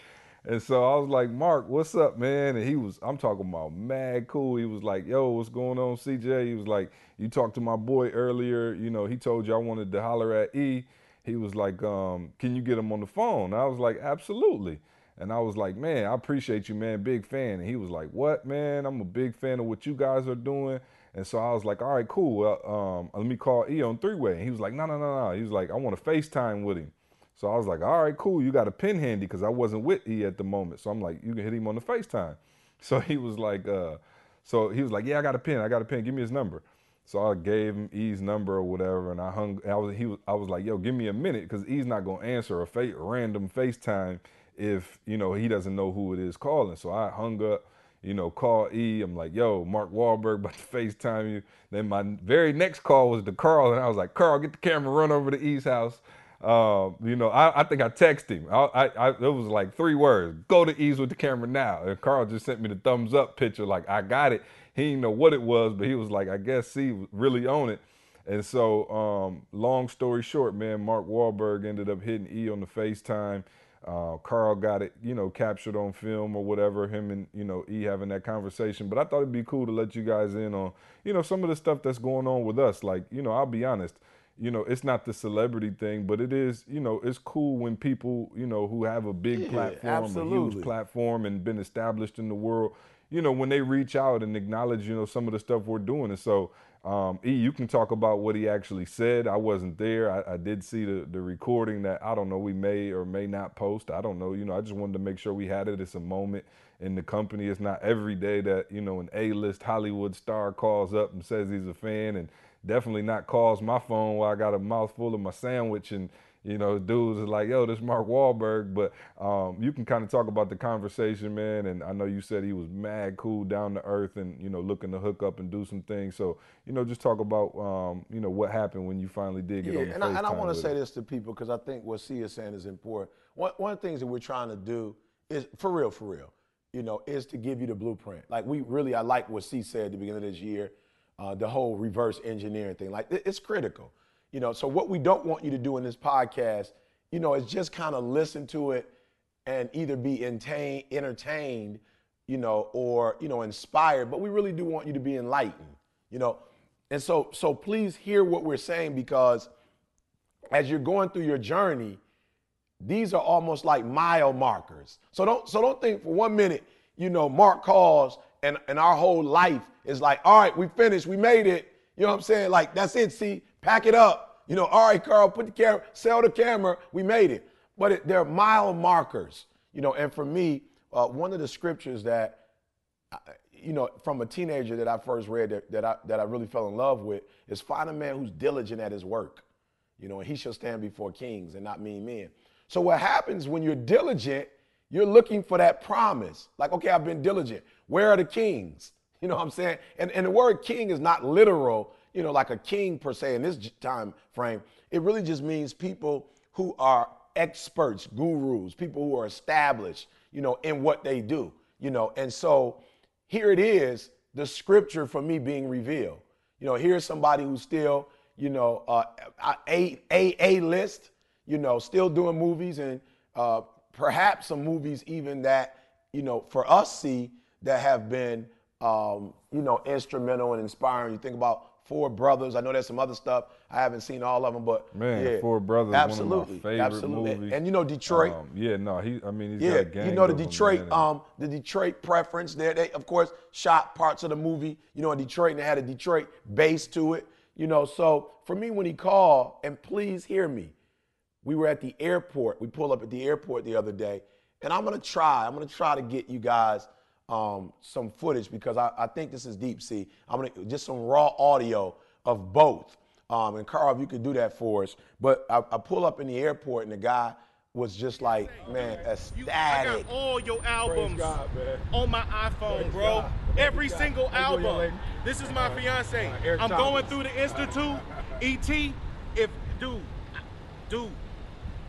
And so I was like, Mark, what's up, man? And he was, I'm talking about mad cool. He was like, yo, what's going on, CJ? He was like, you talked to my boy earlier. You know, he told you I wanted to holler at E. He was like, um, can you get him on the phone? I was like, absolutely. And I was like, man, I appreciate you, man. Big fan. And he was like, what, man? I'm a big fan of what you guys are doing. And so I was like, all right, cool. Well, um, let me call E on three way. And he was like, no, no, no, no. He was like, I want to FaceTime with him. So I was like, all right, cool. You got a pin handy because I wasn't with E at the moment. So I'm like, you can hit him on the FaceTime. So he was like, uh, so he was like, yeah, I got a pin. I got a pin. Give me his number. So I gave him E's number or whatever, and I hung. I was he was. I was like, yo, give me a minute because E's not gonna answer a fa- random FaceTime if you know he doesn't know who it is calling. So I hung up you know, call E. I'm like, yo, Mark Wahlberg about to FaceTime you. Then my very next call was to Carl, and I was like, Carl, get the camera, run over to E's house. Uh, you know, I, I, think I texted him. I, I, it was like three words: "Go to E's with the camera now." And Carl just sent me the thumbs up picture, like I got it. He didn't know what it was, but he was like, "I guess C really on it." And so, um, long story short, man, Mark Wahlberg ended up hitting E on the FaceTime. Uh, Carl got it, you know, captured on film or whatever, him and, you know, E having that conversation. But I thought it'd be cool to let you guys in on, you know, some of the stuff that's going on with us. Like, you know, I'll be honest, you know, it's not the celebrity thing, but it is, you know, it's cool when people, you know, who have a big Yeah, platform, a huge platform and been established in the world, you know, when they reach out and acknowledge, you know, some of the stuff we're doing. And so, um, E, you can talk about what he actually said. I wasn't there. I, I, did see the, the recording that I don't know we may or may not post. I don't know. You know, I just wanted to make sure we had it. It's a moment in the company. It's not every day that you know an A-list Hollywood star calls up and says he's a fan, and definitely not calls my phone while I got a mouthful of my sandwich and you know, dudes is like, yo, this Mark Wahlberg. But um, you can kind of talk about the conversation, man. And I know you said he was mad cool, down to earth, and you know, looking to hook up and do some things. So you know, just talk about um, you know what happened when you finally did get yeah, on the and I, and I want to say this to people because I think what C is saying is important. One one of the things that we're trying to do is for real, for real, you know, is to give you the blueprint. Like we really, I like what C said at the beginning of this year, uh, the whole reverse engineering thing. Like it's critical. You know, so what we don't want you to do in this podcast, you know, is just kind of listen to it and either be entertained, entertained, you know, or you know, inspired. But we really do want you to be enlightened, you know. And so, so please hear what we're saying because as you're going through your journey, these are almost like mile markers. So don't, so don't think for one minute, you know, Mark calls and, and our whole life is like, all right, we finished, we made it. You know what I'm saying? Like, that's it. See, pack it up. You know, all right, Carl, put the camera, sell the camera. We made it. But it, they're mile markers. You know, and for me, uh, one of the scriptures that, you know, from a teenager that I first read that, that I that I really fell in love with is find a man who's diligent at his work. You know, and he shall stand before kings and not mean men. So what happens when you're diligent? You're looking for that promise. Like, okay, I've been diligent. Where are the kings? You know what I'm saying? And, and the word king is not literal, you know, like a king per se in this time frame. It really just means people who are experts, gurus, people who are established, you know, in what they do, you know. And so here it is, the scripture for me being revealed. You know, here's somebody who's still, you know, uh, a, a, a list, you know, still doing movies and uh, perhaps some movies even that, you know, for us see that have been, um, you know, instrumental and inspiring. You think about Four Brothers. I know there's some other stuff. I haven't seen all of them, but man, yeah, Four Brothers, absolutely, one of my favorite absolutely. movies. And you know Detroit. Um, yeah, no, he. I mean, he's yeah, got a gang you know the of them, Detroit, um, the Detroit preference. There, they of course shot parts of the movie, you know, in Detroit, and they had a Detroit base to it. You know, so for me, when he called, and please hear me, we were at the airport. We pulled up at the airport the other day, and I'm gonna try. I'm gonna try to get you guys um, some footage because I, I think this is deep sea. I'm gonna just some raw audio of both. Um, and Carl, if you could do that for us. But I, I pull up in the airport, and the guy was just like, man, You, I got all your albums God, on my iPhone, Praise bro. God. Every single God. How you doing, young album. This is my fiance. Eric I'm going through the Institute. ET, if dude, dude,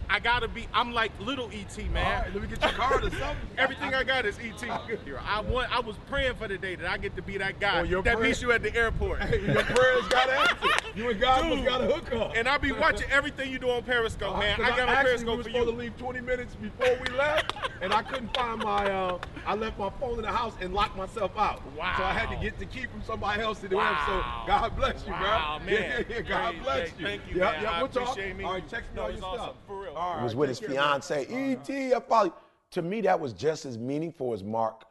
I gotta be. I'm like little ET, man. Right, let me get your card or something. Everything I got is ET. I want. I was praying for the day that I get to be that guy Oh, your that prayer- meets you at the airport. Hey, your prayers got answered. You and God Dude. got a hook up. And I be watching everything you do on Periscope, man. I got on we Periscope were for supposed to leave 20 minutes before we left, and I couldn't find my. Uh, I left my phone in the house and locked myself out. Wow. So I had to get the key from somebody else to do it. Wow. So God bless you, Wow, bro. Yeah, man. yeah, yeah. God Great, bless great. you. Thank you, yeah, man. Yeah, I we'll appreciate me. All right, text me all your stuff. For real. All He right, was with his take care, man. fiance, E.T. I to me, that was just as meaningful as Mark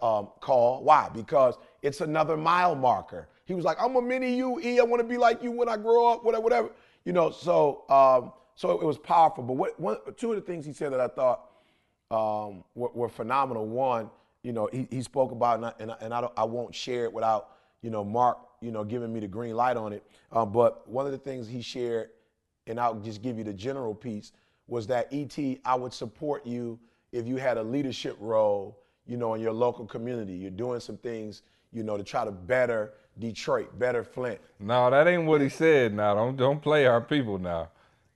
um, call. Why? Because it's another mile marker. He was like, I'm a mini you, E. I want to be like you when I grow up, whatever, whatever. You know, so um, so it was powerful. But what, one, two of the things he said that I thought um, were, were phenomenal. One, you know, he, he spoke about, and, I, and, I, and I, don't, I won't share it without, you know, Mark, you know, giving me the green light on it. Um, but one of the things he shared, and I'll just give you the general piece, was that ET, I would support you if you had a leadership role, you know, in your local community. You're doing some things, you know, to try to better Detroit, better Flint. No, that ain't what he said. Now, don't don't play our people. Now,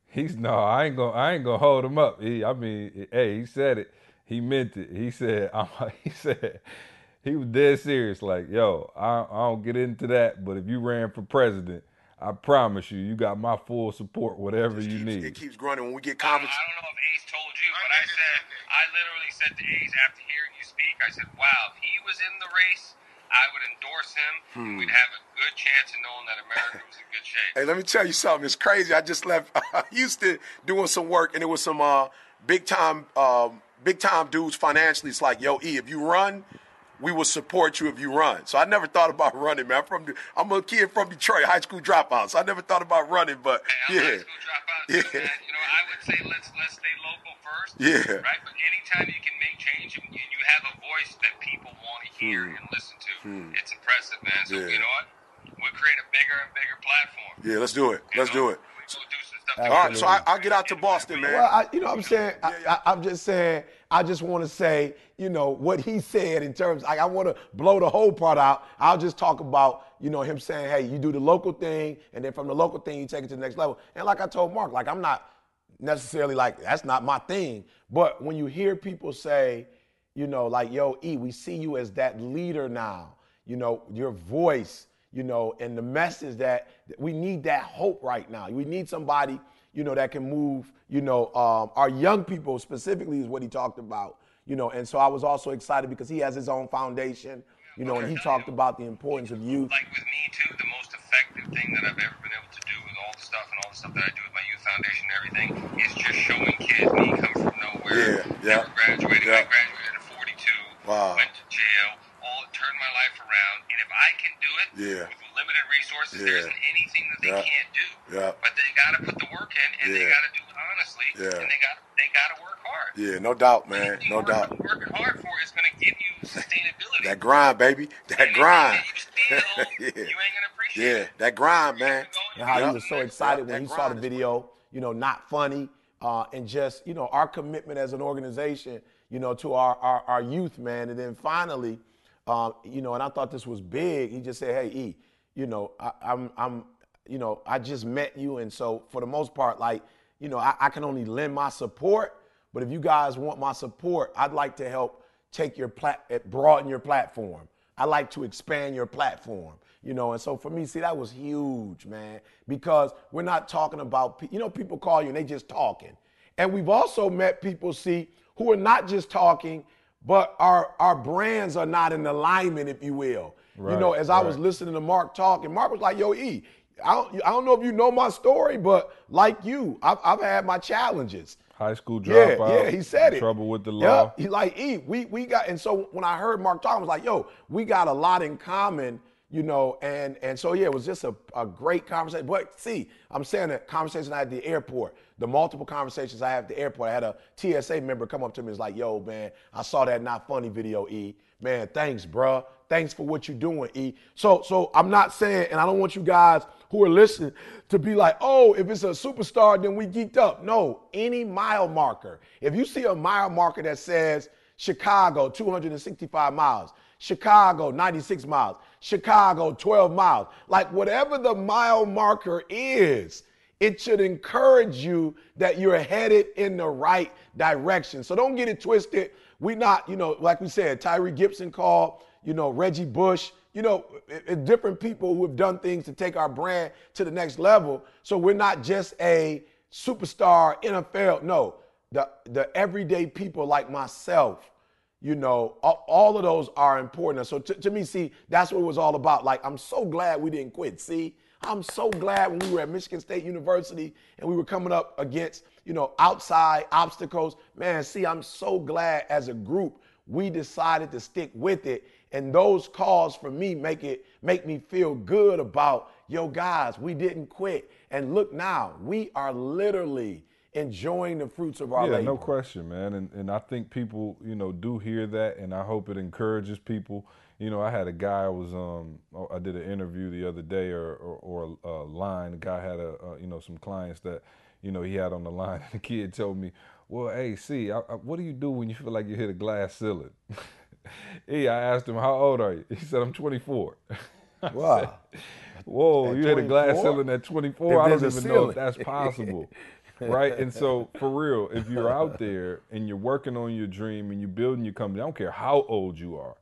he's no, I ain't gonna I ain't gonna hold him up. He, I mean, hey, he said it. He meant it. He said, I'm, he said, he was dead serious. Like, yo, I, I don't get into that, but if you ran for president, I promise you, you got my full support, whatever you need. It keeps growing. When we get I don't, I don't know if Ace told you, but I said I literally said to Ace after hearing you speak, I said, "Wow, if he was in the race, I would endorse him. and We'd have a good chance of knowing that America was in good shape." Hey, let me tell you something. It's crazy. I just left Houston doing some work, and it was some uh, big time, um, big time dudes financially. It's like, yo, E, if you run, we will support you if you run. So I never thought about running, man. I'm from, I'm a kid from Detroit, high school dropout. So I never thought about running, but Hey, I'm yeah, high school dropout Yeah. man. You know, I would say let's let's stay local first. Yeah. Right. But anytime you can make change and you, you have a voice that people want to hear hmm. and listen to, hmm. it's impressive, man. So. Yeah. you know what? We'll create a bigger and bigger platform. yeah. Let's do it. You Let's know? do it. We go do some stuff All together. right, so I, I'll get out to Boston, man. Well, I, you know what I'm saying? I, I, I'm just saying, I just want to say, you know, what he said in terms, like, I want to blow the whole part out. I'll just talk about, you know, him saying, hey, you do the local thing, and then from the local thing, you take it to the next level. And like I told Mark, like, I'm not necessarily like, that's not my thing. But when you hear people say, you know, like, yo, E, we see you as that leader now, you know, your voice, you know, and the message that we need that hope right now. We need somebody, you know, that can move, you know, um, our young people specifically is what he talked about, you know, and so I was also excited because he has his own foundation, you know, and he talked about the importance of youth. like with me too, the most effective thing that I've ever been able to do with all the stuff and all the stuff that I do with my youth foundation and everything is just showing kids me come from nowhere. Yeah, yeah, Never graduated. yeah. I graduated at 42. Wow. Went to jail. All turned my life around. And if I can do it Yeah. with limited resources, there Yeah. isn't anything that they Yeah. can't do. Yeah. But they got to put the work in, and they got to do it honestly, Yeah. and they got they got to work hard. Yeah, no doubt, man, Anything no work- doubt. Working hard for is going to give you sustainability. That grind, baby, that Anything grind. you steal, Yeah. you ain't gonna appreciate Yeah, it. that grind, man. You're Yep. gonna Yep. he was so excited That when he saw the grind is video, you know, not funny, uh, and just, you know, our commitment as an organization, you know, to our, our, our youth, man. And then finally, um, you know, and I thought this was big. He just said, hey, E, you know, I, I'm, I'm, you know, I just met you. And so for the most part, like, you know, I, I can only lend my support. But if you guys want my support, I'd like to help take your plat, eh, broaden your platform. I like to expand your platform, you know. And so for me, see, that was huge, man, because we're not talking about, you know, people call you and they just talking. And we've also met people, see, who are not just talking, but our our brands are not in alignment, if you will. Right, you know, Right, as I was listening to Mark talk, and Mark was like, "Yo, E, I don't, I don't know if you know my story, but like you, I've, I've had my challenges." High school dropout. yeah, yeah, he said it. Trouble with the Yeah, law. he like, E, we we got, and so when I heard Mark talk, I was like, yo, we got a lot in common, you know, and and so yeah, it was just a, a great conversation. But see, I'm saying the conversation I had at the airport, the multiple conversations I have at the airport, I had a TSA member come up to me and was like, yo, man, I saw that not funny video, E. Man, thanks, bruh. Thanks for what you're doing, E. So so I'm not saying, and I don't want you guys who are listening to be like, oh, if it's a superstar, then we geeked up. No, any mile marker. If you see a mile marker that says Chicago, 265 miles, Chicago, 96 miles, Chicago, 12 miles, like whatever the mile marker is, it should encourage you that you're headed in the right direction. So don't get it twisted. We not, you know, like we said, Tyrese Gibson called, you know, Reggie Bush, you know, it- it- different people who have done things to take our brand to the next level. So we're not just a superstar NFL. No, the the everyday people like myself, you know, all, all of those are important. So to, to me, see, that's what it was all about. Like, I'm so glad we didn't quit. See, I'm so glad when we were at Michigan State University and we were coming up against, you know, outside obstacles. Man, see, I'm so glad as a group we decided to stick with it. And those calls for me make it make me feel good about, yo, guys, we didn't quit. And look now, we are literally enjoying the fruits of our Yeah, labor. no question, man. And and I think people, you know, do hear that, and I hope it encourages people. You know, I had a guy I was um I did an interview the other day or or, or a line. The guy had a uh, you know some clients that you know he had on the line, and the kid told me, "Well, hey, see, I, I, what do you do when you feel like you hit a glass ceiling?" hey, I asked him, "How old are you?" He said, "I'm 24." I Wow. said, Whoa, At you hit a glass ceiling at 24. I don't even a know if that's possible. right? And so, for real, if you're out there and you're working on your dream and you're building your company, I don't care how old you are,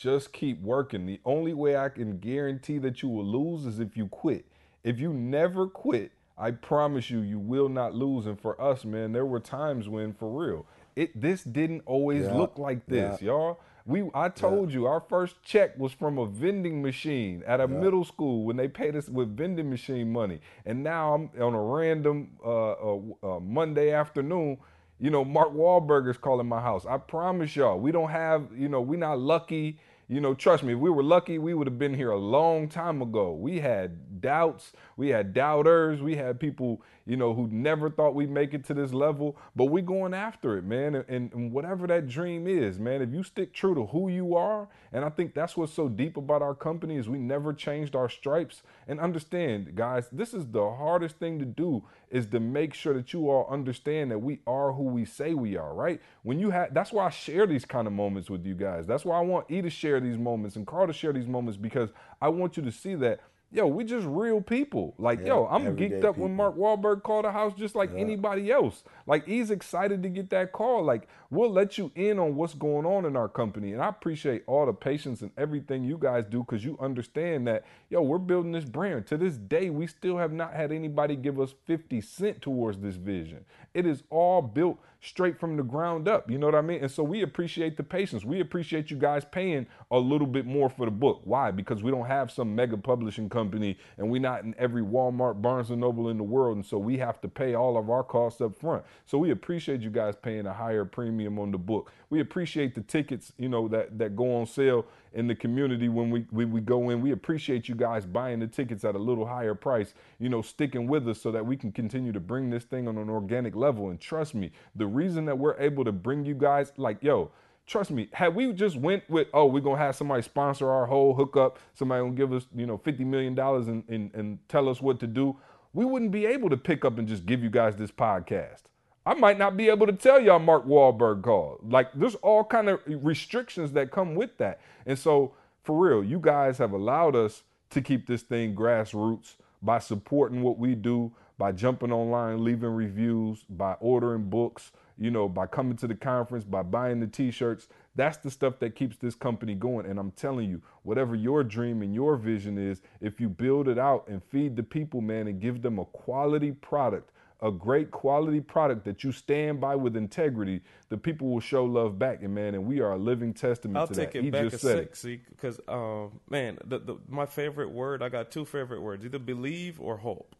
just keep working. The only way I can guarantee that you will lose is if you quit. If you never quit, I promise you, you will not lose. And for us, man, there were times when, for real, it this didn't always Yeah, look like this, y'all. We, I told you, our first check was from a vending machine at a middle school when they paid us with vending machine money. And now I'm on a random uh, uh, uh, Monday afternoon. You know, Mark Wahlberg is calling my house. I promise y'all, we don't have, you know, we're not lucky. You know, trust me, if we were lucky, we would have been here a long time ago. We had doubts, we had doubters, we had people, you know, who never thought we'd make it to this level, but we're going after it, man. And, and whatever that dream is, man, if you stick true to who you are, and I think that's what's so deep about our company is we never changed our stripes. And understand, guys, this is the hardest thing to do is to make sure that you all understand that we are who we say we are, right? When you have that's why I share these kind of moments with you guys. That's why I want E to share these moments and Carl to share these moments because I want you to see that yo, we just real people. Like, yo, I'm geeked up when. Mark Wahlberg called a house just like anybody else. Like, he's excited to get that call. Like, we'll let you in on what's going on in our company. And I appreciate all the patience and everything you guys do because you understand that, yo, we're building this brand. To this day, we still have not had anybody give us 50 cent towards this vision. It is all built straight from the ground up. You know what I mean? And so we appreciate the patience. We appreciate you guys paying a little bit more for the book. Why? Because we don't have some mega publishing company and we're not in every Walmart, Barnes and Noble in the world. And so we have to pay all of our costs up front. So we appreciate you guys paying a higher premium on the book. We appreciate the tickets, you know, that, that go on sale in the community when we, when we go in. We appreciate you guys buying the tickets at a little higher price, you know, sticking with us so that we can continue to bring this thing on an organic level. And trust me, the reason that we're able to bring you guys like, yo, trust me, had we just went with, oh, we're gonna have somebody sponsor our whole hookup, somebody gonna give us, you know, $50 million and, and, and tell us what to do, we wouldn't be able to pick up and just give you guys this podcast. I might not be able to tell y'all Mark Wahlberg called. Like there's all kind of restrictions that come with that. And so for real, you guys have allowed us to keep this thing grassroots by supporting what we do, by jumping online, leaving reviews, by ordering books, you know, by coming to the conference, by buying the t-shirts. That's the stuff that keeps this company going. And I'm telling you, whatever your dream and your vision is, if you build it out and feed the people, man, and give them a quality product, a great quality product that you stand by with integrity, the people will show love back. And man, and we are a living testament I'll to take that. it He back a just said sec, it. see, because um, man, the, the my favorite word. I got two favorite words: either believe or hope.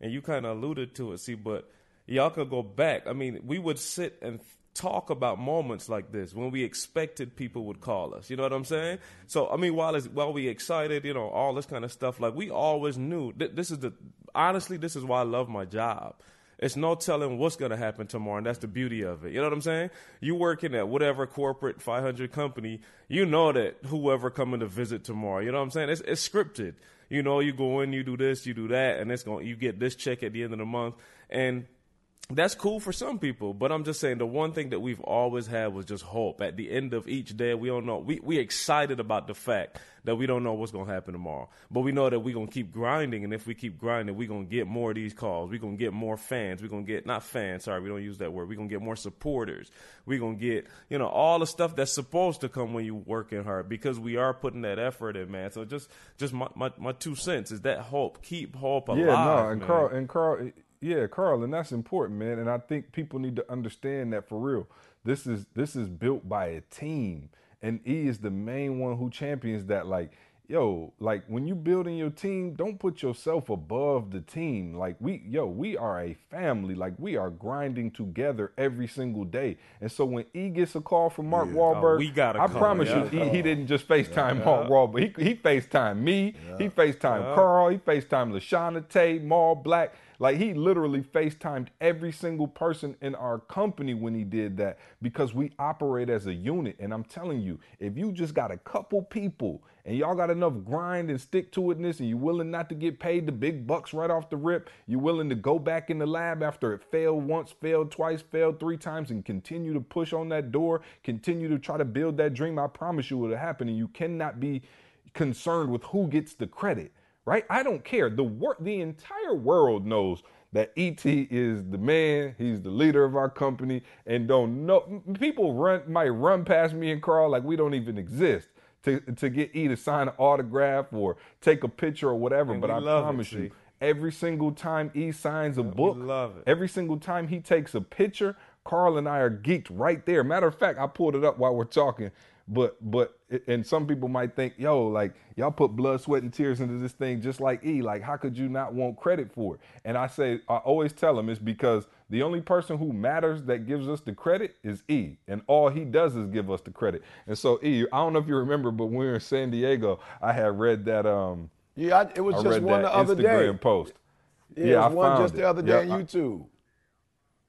And you kind of alluded to it, see, but y'all could go back. I mean, we would sit and talk about moments like this when we expected people would call us. You know what I'm saying? So, I mean, while it's, while we excited, you know, all this kind of stuff, like we always knew. Th- this is the honestly, this is why I love my job. It's no telling what's going to happen tomorrow, and that's the beauty of it. You know what I'm saying? You working at whatever corporate 500 company, you know that whoever coming to visit tomorrow, you know what I'm saying? It's, it's scripted. You know, you go in, you do this, you do that, and it's going. You get this check at the end of the month, and that's cool for some people, but I'm just saying the one thing that we've always had was just hope. At the end of each day, we don't know. We we excited about the fact that we don't know what's gonna happen tomorrow, but we know that we're gonna keep grinding, and if we keep grinding, we're gonna get more of these calls. We're gonna get more fans. We're gonna get not fans. Sorry, we don't use that word. We're gonna get more supporters. We're gonna get you know all the stuff that's supposed to come when you're working hard because we are putting that effort in, man. So just just my my, my two cents is that hope. Keep hope alive. Yeah, no, and man. Carl and Carl, yeah, Carl, and that's important, man. And I think people need to understand that for real. This is this is built by a team, and E is the main one who champions that. Like, yo, like when you building your team, don't put yourself above the team. Like we, yo, we are a family. Like we are grinding together every single day. And so when E gets a call from Mark Wahlberg, Oh, we got I call, promise yeah. you, E, he didn't just FaceTime Mark Wahlberg. He he FaceTime me. He FaceTime Carl. He FaceTime LaShawna Tate, Maul Black. Like he literally FaceTimed every single person in our company when he did that because we operate as a unit. And I'm telling you, if you just got a couple people and y'all got enough grind and stick to itness and you're willing not to get paid the big bucks right off the rip, you're willing to go back in the lab after it failed once, failed twice, failed three times and continue to push on that door, continue to try to build that dream, I promise you it'll happen. And you cannot be concerned with who gets the credit right? I don't care. The wor- the entire world knows that ET is the man. He's the leader of our company, and don't know people run might run past me and Carl like we don't even exist to to get E to sign an autograph or take a picture or whatever. And but I it, promise see? you, every single time E signs a book, love it. every single time he takes a picture, Carl and I are geeked right there. Matter of fact, I pulled it up while we're talking. But but and some people might think, yo, like y'all put blood, sweat, and tears into this thing just like E. Like, how could you not want credit for it? And I say, I always tell them it's because the only person who matters that gives us the credit is E, and all he does is give us the credit. And so E, I don't know if you remember, but when we were in San Diego, I had read that um Yeah, I, it was I just one the other Instagram day. post. Yeah, I one found just it. the other Yeah, day I- on YouTube.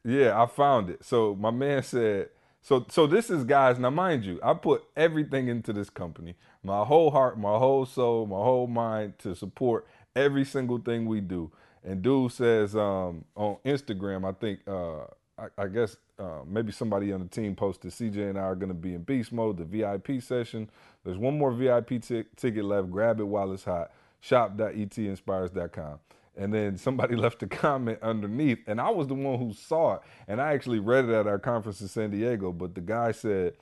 Yeah, I found it. So my man said, so so this is guys. Now mind you, I put everything into this company, my whole heart, my whole soul, my whole mind to support every single thing we do. And dude says um, on Instagram, I think uh, I, I guess uh, maybe somebody on the team posted CJ and I are going to be in beast mode, the VIP session. There's one more VIP ti- ticket left. Grab it while it's hot. Shop.etinspires.com. And then somebody left a comment underneath, and I was the one who saw it. And I actually read it at our conference in San Diego. But the guy said,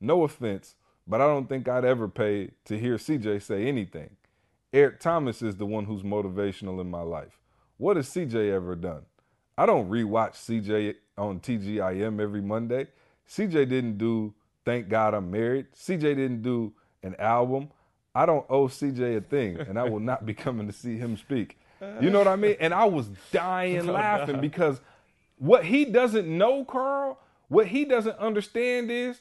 No offense, but I don't think I'd ever pay to hear CJ say anything. Eric Thomas is the one who's motivational in my life. What has CJ ever done? I don't rewatch CJ on TGIM every Monday. CJ didn't do Thank God I'm Married. CJ didn't do an album. I don't owe CJ a thing, and I will not be coming to see him speak. You know what I mean? And I was dying laughing because what he doesn't know, Carl, what he doesn't understand is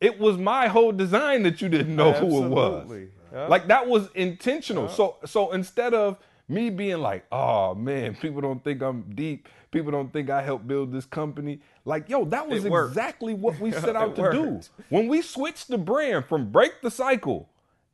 it was my whole design that you didn't know who it was. Absolutely. Yeah. Like that was intentional. So so instead of me being like, oh man, people don't think I'm deep. People don't think I helped build this company. Like, yo, that was exactly what we set out to do. When we switched the brand from break the cycle,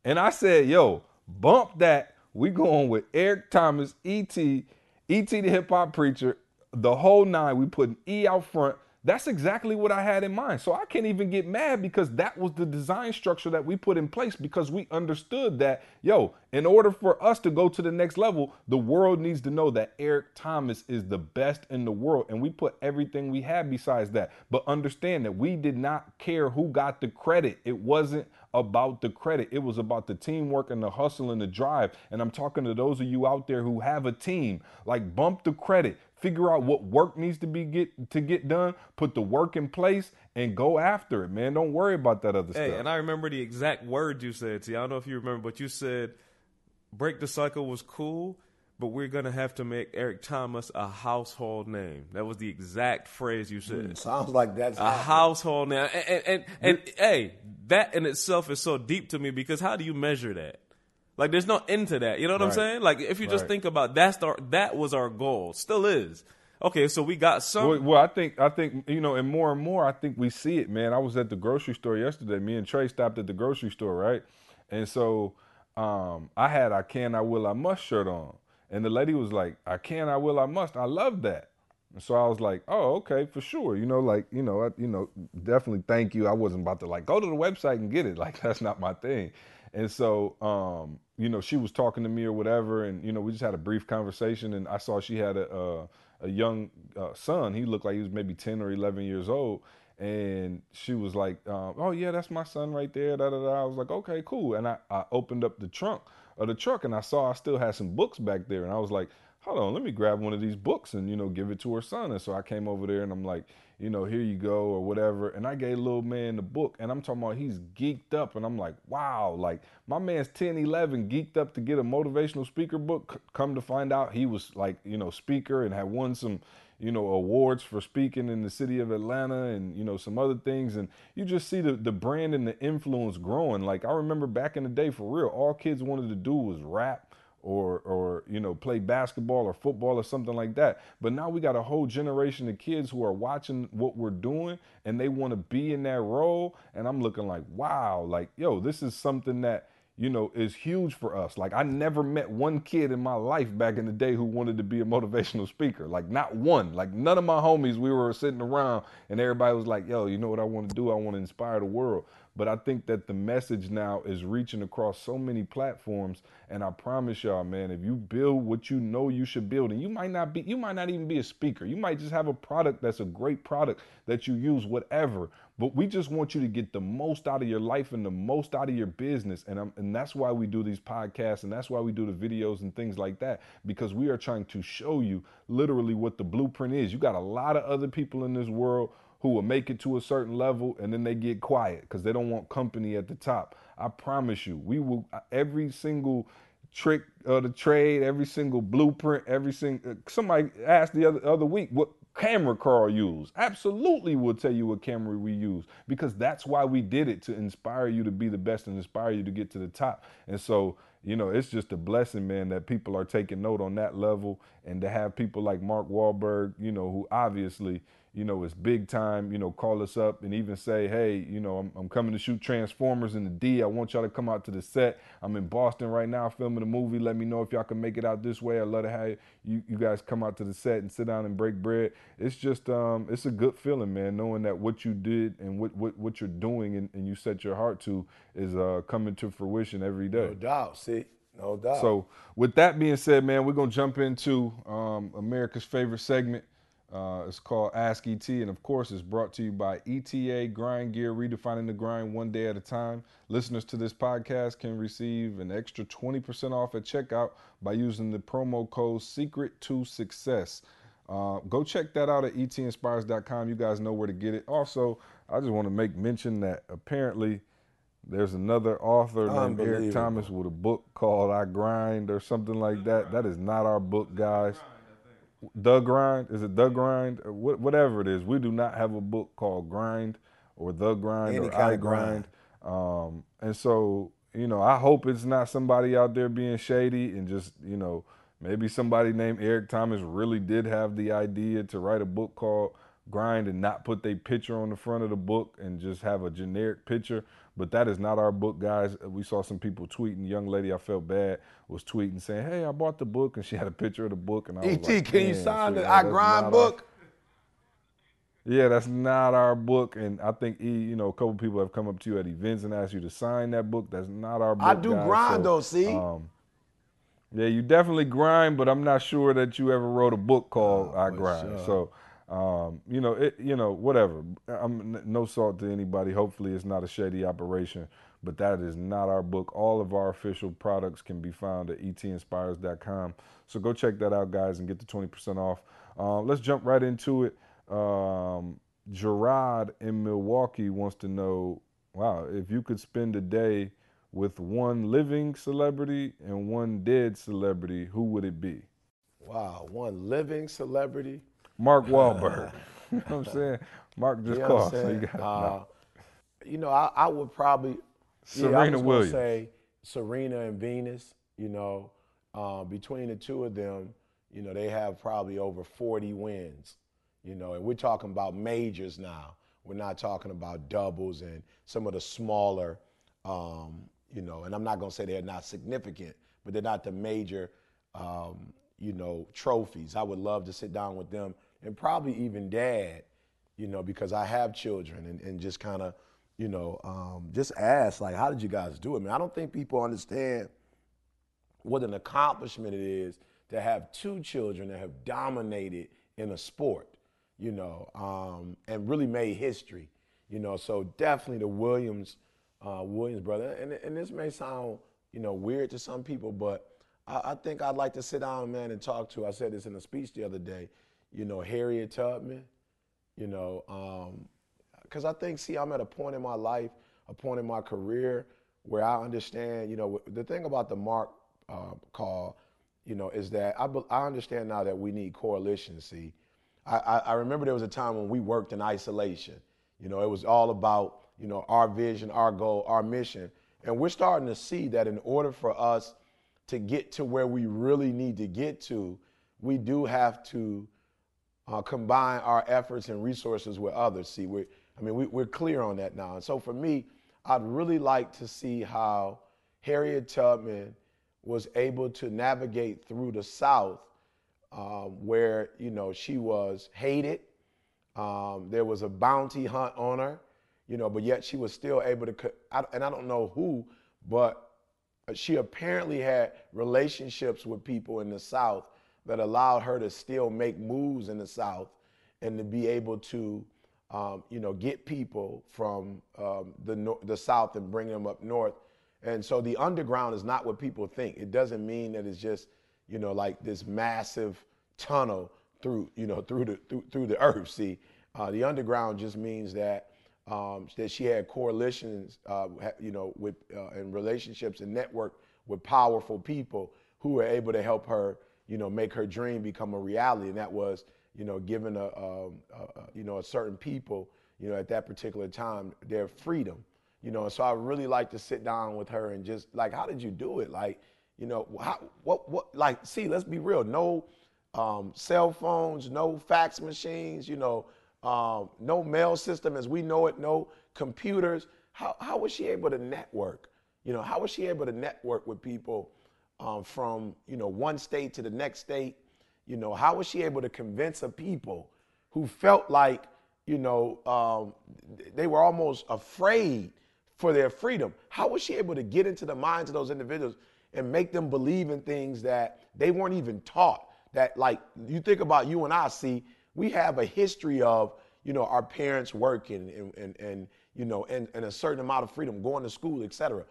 and I said, yo, bump that. We going with Eric Thomas, E.T., E.T. the hip hop preacher, the whole nine. We putting E out front. That's exactly what I had in mind. So I can't even get mad because that was the design structure that we put in place because we understood that, yo, in order for us to go to the next level, the world needs to know that Eric Thomas is the best in the world. And we put everything we had besides that. But understand that we did not care who got the credit. It wasn't about the credit. It was about the teamwork and the hustle and the drive. And I'm talking to those of you out there who have a team. Like bump the credit. Figure out what work needs to be get to get done. Put the work in place and go after it, man. Don't worry about that other Hey, stuff. and I remember the exact word you said. See, I don't know if you remember, but you said "break the cycle" was cool, but we're gonna have to make Eric Thomas a household name. That was the exact phrase you said. Sounds like that's A happening. household name, and and, and, and hey, that in itself is so deep to me because how do you measure that? Like, there's no end to that. You know what I'm saying? Like, if you just Right. think about that's the, that was our goal, still is. Okay, so we got some. Well, well, I think I think you know, and more and more, I think we see it, man. I was at the grocery store yesterday. Me and Trey stopped at the grocery store, right? And so um, I had I can, I will, I must shirt on, and the lady was like, I can, I will, I must. I love that. And so I was like, oh, okay, for sure. You know, like you know, I, you know, definitely thank you. I wasn't about to like go to the website and get it. Like that's not my thing. And so, um, you know, she was talking to me or whatever, and you know, we just had a brief conversation, and I saw she had a a, a young uh, son. He looked like he was maybe ten or eleven years old, and she was like, um, "Oh yeah, that's my son right there." Da da da. I was like, "Okay, cool." And I, I opened up the trunk of the truck, and I saw I still had some books back there, and I was like, "Hold on, let me grab one of these books and you know give it to her son." And so I came over there, and I'm like, you know, here you go or whatever. And I gave little man the book, and I'm talking about he's geeked up, and I'm like, wow, like my man's 10, 11, geeked up to get a motivational speaker book. Come to find out, he was like, you know, speaker and had won some, you know, awards for speaking in the city of Atlanta and you know some other things. And you just see the the brand and the influence growing. Like I remember back in the day, for real, all kids wanted to do was rap or or you know play basketball or football or something like that but now we got a whole generation of kids who are watching what we're doing and they want to be in that role and i'm looking like wow like yo this is something that you know is huge for us like i never met one kid in my life back in the day who wanted to be a motivational speaker like not one like none of my homies we were sitting around and everybody was like yo you know what i want to do i want to inspire the world but I think that the message now is reaching across so many platforms. And I promise y'all, man, if you build what you know you should build, and you might not be, you might not even be a speaker. You might just have a product that's a great product that you use, whatever. But we just want you to get the most out of your life and the most out of your business. And, I'm, and that's why we do these podcasts and that's why we do the videos and things like that, because we are trying to show you literally what the blueprint is. You got a lot of other people in this world who will make it to a certain level and then they get quiet because they don't want company at the top. I promise you, we will uh, every single trick of the trade, every single blueprint, every single. Uh, somebody asked the other other week what camera Carl use. Absolutely, we'll tell you what camera we use because that's why we did it to inspire you to be the best and inspire you to get to the top. And so, you know, it's just a blessing, man, that people are taking note on that level and to have people like Mark Wahlberg, you know, who obviously you know, it's big time, you know, call us up and even say, hey, you know, I'm, I'm, coming to shoot Transformers in the D. I want y'all to come out to the set. I'm in Boston right now filming a movie. Let me know if y'all can make it out this way. I'd love to have you, you guys come out to the set and sit down and break bread. It's just, um, it's a good feeling, man, knowing that what you did and what, what, what you're doing and, and you set your heart to is uh, coming to fruition every day. No doubt. See, no doubt. So, with that being said, man, we're to jump into um, America's favorite segment. Uh, it's called Ask ET, and of course, it's brought to you by ETA Grind Gear, redefining the grind one day at a time. Listeners to this podcast can receive an extra 20% off at checkout by using the promo code Secret to Success. Uh, go check that out at etinspires.com. You guys know where to get it. Also, I just want to make mention that apparently there's another author named Eric Thomas with a book called I Grind or something like that. That is not our book, guys. the grind? Is it the grind? Whatever it is. We do not have a book called grind or the grind Any or i grind, grind. Um, and so you know i hope it's not somebody out there being shady and just you know maybe somebody named eric thomas really did have the idea to write a book called grind and not put their picture on the front of the book and just have a generic picture but that is not our book, guys. We saw some people tweeting. Young lady, I felt bad, was tweeting saying, "Hey, I bought the book," and she had a picture of the book, and I was ET, like, can you sign the I Grind book? Our, yeah, that's not our book, and I think E, you know, a couple people have come up to you at events and asked you to sign that book. That's not our book. I do guys. grind so, though. See. Um, yeah, you definitely grind, but I'm not sure that you ever wrote a book called oh, I Grind. Sure. So um, you know, it, you know, whatever. I'm no salt to anybody. Hopefully, it's not a shady operation, but that is not our book. All of our official products can be found at etinspires.com. So go check that out, guys, and get the 20% off. Uh, let's jump right into it. Um, Gerard in Milwaukee wants to know, wow, if you could spend a day with one living celebrity and one dead celebrity, who would it be? Wow, one living celebrity Mark Wahlberg. you know what I'm saying? Mark just you know So you, got, uh, no. you know, I, I, would probably Serena yeah, Williams. say Serena and Venus. You know, uh, between the two of them, you know, they have probably over 40 wins. You know, and we're talking about majors now. We're not talking about doubles and some of the smaller, um, you know, and I'm not going to say they're not significant, but they're not the major, um, you know, trophies. I would love to sit down with them and probably even dad, you know, because I have children and, and just kind of, you know, um, just ask, like, how did you guys do it? I mean, I don't think people understand what an accomplishment it is to have two children that have dominated in a sport, you know, um, and really made history, you know. So definitely the Williams, uh, Williams brother, and, and this may sound, you know, weird to some people, but I, I think I'd like to sit down, man, and talk to. I said this in a speech the other day you know, Harriet Tubman, you know, because um, I think, see, I'm at a point in my life, a point in my career where I understand, you know, the thing about the Mark uh, call, you know, is that I, I understand now that we need coalition. See, I, I, I remember there was a time when we worked in isolation. You know, it was all about, you know, our vision, our goal, our mission. And we're starting to see that in order for us to get to where we really need to get to, we do have to uh, combine our efforts and resources with others. See, we I mean, we, we're clear on that now. And so for me, I'd really like to see how Harriet Tubman was able to navigate through the South, um, where you know she was hated. Um, there was a bounty hunt on her, you know, but yet she was still able to. And I don't know who, but she apparently had relationships with people in the South that allowed her to still make moves in the South and to be able to, um, you know, get people from um, the the South and bring them up north. And so the underground is not what people think. It doesn't mean that it's just, you know, like this massive tunnel through, you know, through the through, through the earth. See, Uh, the underground just means that um, that she had coalitions, uh, you know, with uh, and relationships and network with powerful people who were able to help her, you know, make her dream become a reality. And that was, you know, giving a, um, a, a you know, a certain people, you know, at that particular time, their freedom. You know, so I really like to sit down with her and just like, how did you do it? Like, you know, how, what, what, like, see, let's be real. No um, cell phones, no fax machines, you know, um, no mail system as we know it, no computers. How, how was she able to network? You know, how was she able to network with people um, from, you know, one state to the next state? You know, how was she able to convince a people who felt like, you know, um, they were almost afraid for their freedom? How was she able to get into the minds of those individuals and make them believe in things that they weren't even taught? That, like, you think about you and I, see, we have a history of, you know, our parents working and, and, and you know, and, and a certain amount of freedom, going to school, etc.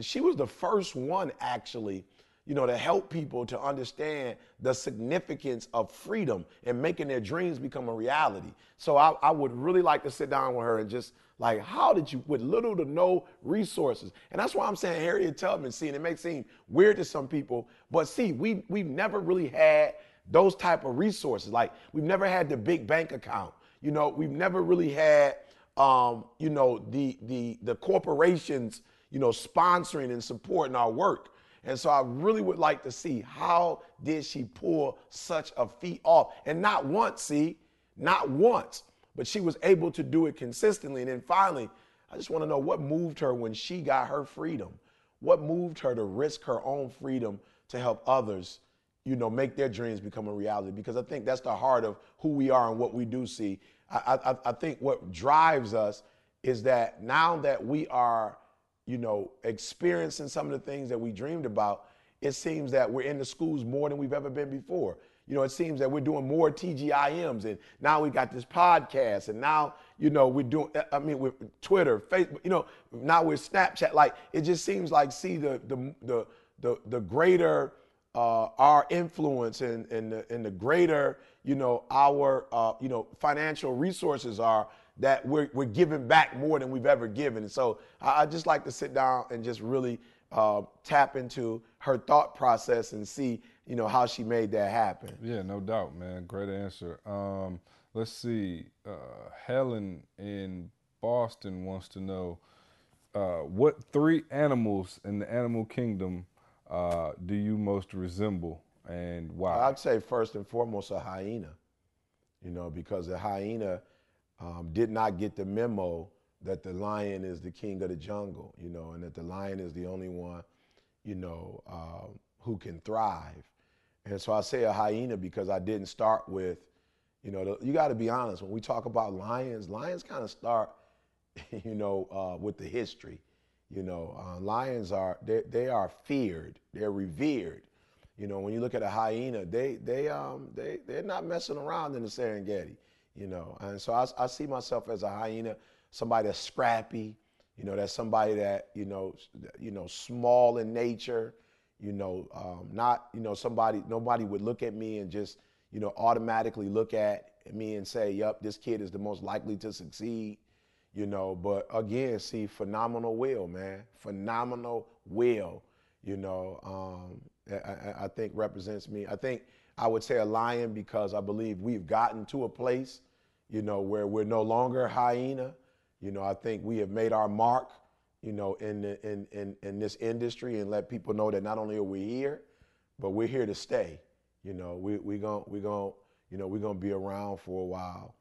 She was the first one, actually, you know, to help people to understand the significance of freedom and making their dreams become a reality. So I, I would really like to sit down with her and just like, how did you, with little to no resources? And that's why I'm saying Harriet Tubman, see, and it may seem weird to some people, but see, we, we've never really had those type of resources. Like we've never had the big bank account. You know, we've never really had, um, you know, the, the, the corporations, you know, sponsoring and supporting our work. And so I really would like to see how did she pull such a feat off? And not once, see, not once, but she was able to do it consistently. And then finally, I just want to know what moved her when she got her freedom. What moved her to risk her own freedom to help others, you know, make their dreams become a reality? Because I think that's the heart of who we are and what we do see. I, I, I think what drives us is that now that we are you know, experiencing some of the things that we dreamed about, it seems that we're in the schools more than we've ever been before. You know, it seems that we're doing more TGIMs, and now we got this podcast, and now you know we're doing. I mean, with Twitter, Facebook. You know, now with Snapchat. Like it just seems like see the the the the, the greater uh, our influence and and the, and the greater you know our uh, you know financial resources are that we're, we're giving back more than we've ever given. And so I, I just like to sit down and just really uh, tap into her thought process and see, you know, how she made that happen. Yeah, no doubt, man. Great answer. Um, let's see. Uh, Helen in Boston wants to know uh, what three animals in the animal kingdom uh, do you most resemble and why? I'd say first and foremost a hyena, you know, because a hyena um, did not get the memo that the lion is the king of the jungle, you know, and that the lion is the only one, you know, uh, who can thrive. And so I say a hyena because I didn't start with, you know, the, you got to be honest. When we talk about lions, lions kind of start, you know, uh, with the history. You know, uh, lions are they, they are feared, they're revered. You know, when you look at a hyena, they they um they they're not messing around in the Serengeti you know. And so I, I see myself as a hyena, somebody that's scrappy, you know, that's somebody that, you know, you know, small in nature, you know, um, not, you know, somebody, nobody would look at me and just, you know, automatically look at me and say, yep, this kid is the most likely to succeed, you know. But again, see, phenomenal will, man. Phenomenal will, you know, um, I, I think represents me. I think I would say a lion because I believe we've gotten to a place, you know, where we're no longer hyena. You know, I think we have made our mark, you know, in, the, in, in, in this industry and let people know that not only are we here, but we're here to stay. You know, we we going we going you know we're gonna be around for a while.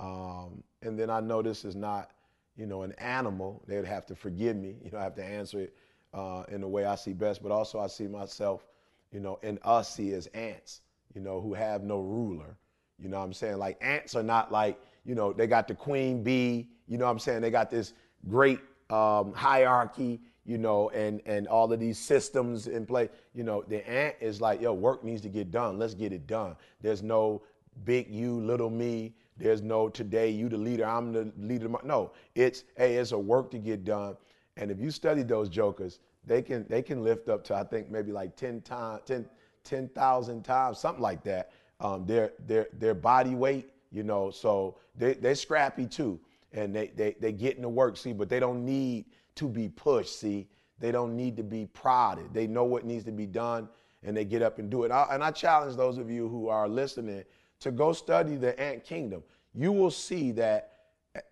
Um, and then I know this is not, you know, an animal. They'd have to forgive me. You know, I have to answer it uh, in the way I see best. But also I see myself, you know, and us see as ants you know, who have no ruler. You know what I'm saying? Like ants are not like, you know, they got the queen bee, you know what I'm saying? They got this great um, hierarchy, you know, and, and all of these systems in place. You know, the ant is like, yo, work needs to get done. Let's get it done. There's no big you, little me. There's no today you the leader, I'm the leader. No, it's hey, it's a work to get done. And if you study those jokers, they can they can lift up to I think maybe like 10 times 10 10,000 times, something like that, um, their, their, their body weight, You know, so they they're scrappy too, and they they they get into work. See, but they don't need to be pushed. See, they don't need to be prodded. They know what needs to be done, and they get up and do it. I, and I challenge those of you who are listening to go study the ant kingdom. You will see that,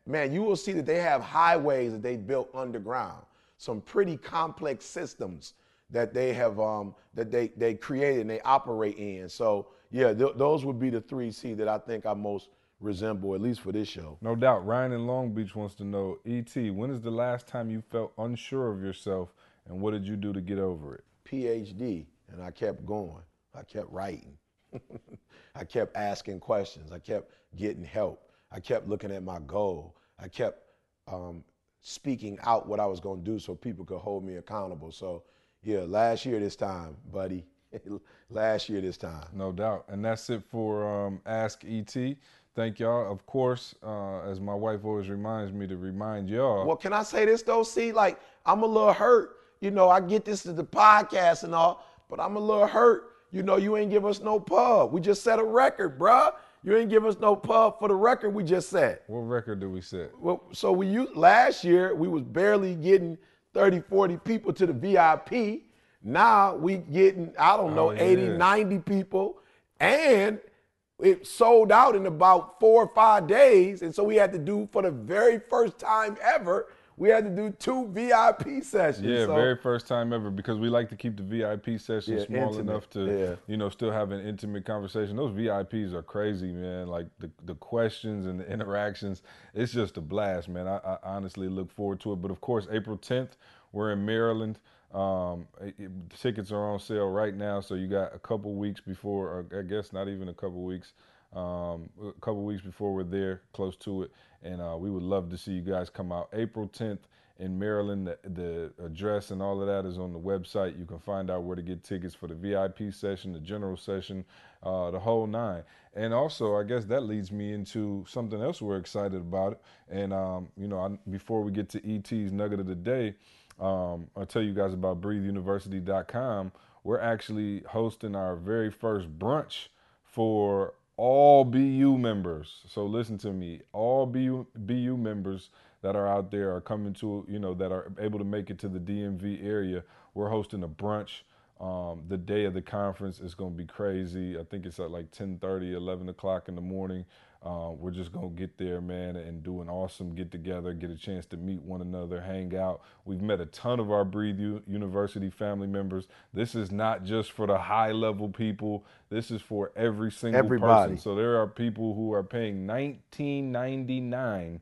man, you will see that they have highways that they built underground, some pretty complex systems that they have um, that they they created and they operate in. So yeah, th- those would be the three C that I think I most resemble, at least for this show. No doubt. Ryan in Long Beach wants to know, ET, when is the last time you felt unsure of yourself and what did you do to get over it? PhD, and I kept going. I kept writing. I kept asking questions. I kept getting help. I kept looking at my goal. I kept um, speaking out what I was going to do so people could hold me accountable. So, yeah, last year this time, buddy. last year this time. No doubt. And that's it for um, Ask ET. Thank y'all. Of course, uh, as my wife always reminds me to remind y'all. Well, can I say this though? See, like I'm a little hurt. You know, I get this to the podcast and all, but I'm a little hurt. You know, you ain't give us no pub. We just set a record, bruh. You ain't give us no pub for the record we just set. What record did we set? Well, so we used last year we was barely getting 30, 40 people to the VIP. Now we getting, I don't know, Oh, yeah. 80, 90 people. And it sold out in about four or five days. And so we had to do for the very first time ever, we had to do two VIP sessions. Yeah, So- very first time ever because we like to keep the VIP session Yeah, small intimate. enough to, Yeah. you know, still have an intimate conversation. Those VIPs are crazy, man. Like the, the questions and the interactions, it's just a blast, man. I, I honestly look forward to it. But of course, April 10th, we're in Maryland. Um, it- it- tickets are on sale right now, so you got a couple weeks before, or I guess not even a couple weeks, um, a couple weeks before we're there, close to it, and uh, we would love to see you guys come out. April 10th in Maryland. The, the address and all of that is on the website. You can find out where to get tickets for the VIP session, the general session, uh, the whole nine. And also, I guess that leads me into something else we're excited about. And um, you know, I, before we get to ET's nugget of the day, um, I'll tell you guys about BreatheUniversity.com. We're actually hosting our very first brunch for all BU members. So listen to me, all BU, BU members that are out there are coming to, you know, that are able to make it to the DMV area. We're hosting a brunch. Um, the day of the conference is going to be crazy. I think it's at like 10:30, 11 o'clock in the morning. Uh, we're just going to get there, man, and do an awesome get together, get a chance to meet one another, hang out. We've met a ton of our Breathe U- University family members. This is not just for the high level people. This is for every single Everybody. person. So there are people who are paying 19.99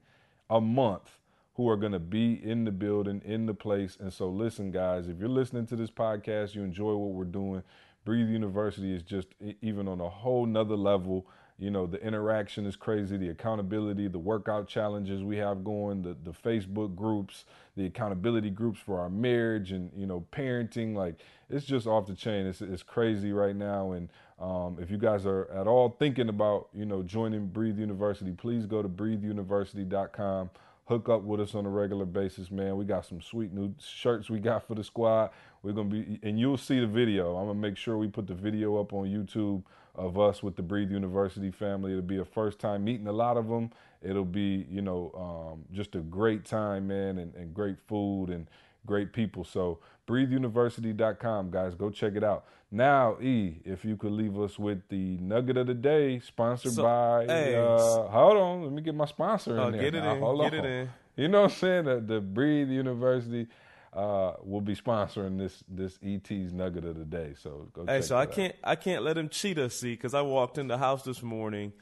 a month who are going to be in the building, in the place. And so, listen, guys, if you're listening to this podcast, you enjoy what we're doing. Breathe University is just even on a whole nother level. You know, the interaction is crazy, the accountability, the workout challenges we have going, the, the Facebook groups, the accountability groups for our marriage and, you know, parenting. Like, it's just off the chain. It's, it's crazy right now. And um, if you guys are at all thinking about, you know, joining Breathe University, please go to breatheuniversity.com hook up with us on a regular basis, man. We got some sweet new shirts we got for the squad. We're gonna be, and you'll see the video. I'm gonna make sure we put the video up on YouTube of us with the Breathe University family. It'll be a first time meeting a lot of them. It'll be, you know, um, just a great time, man, and, and great food and great people. So breatheuniversity.com, guys, go check it out. Now, E, if you could leave us with the nugget of the day, sponsored So, by. hey, uh, hold on, let me get my sponsor in Oh, there. get it now. in, Hold get on. it in. You know what I'm saying? The, the Breathe University uh, will be sponsoring this this ET's nugget of the day. So go. Hey, so I out. can't I can't let him cheat us, see, because I walked in the house this morning,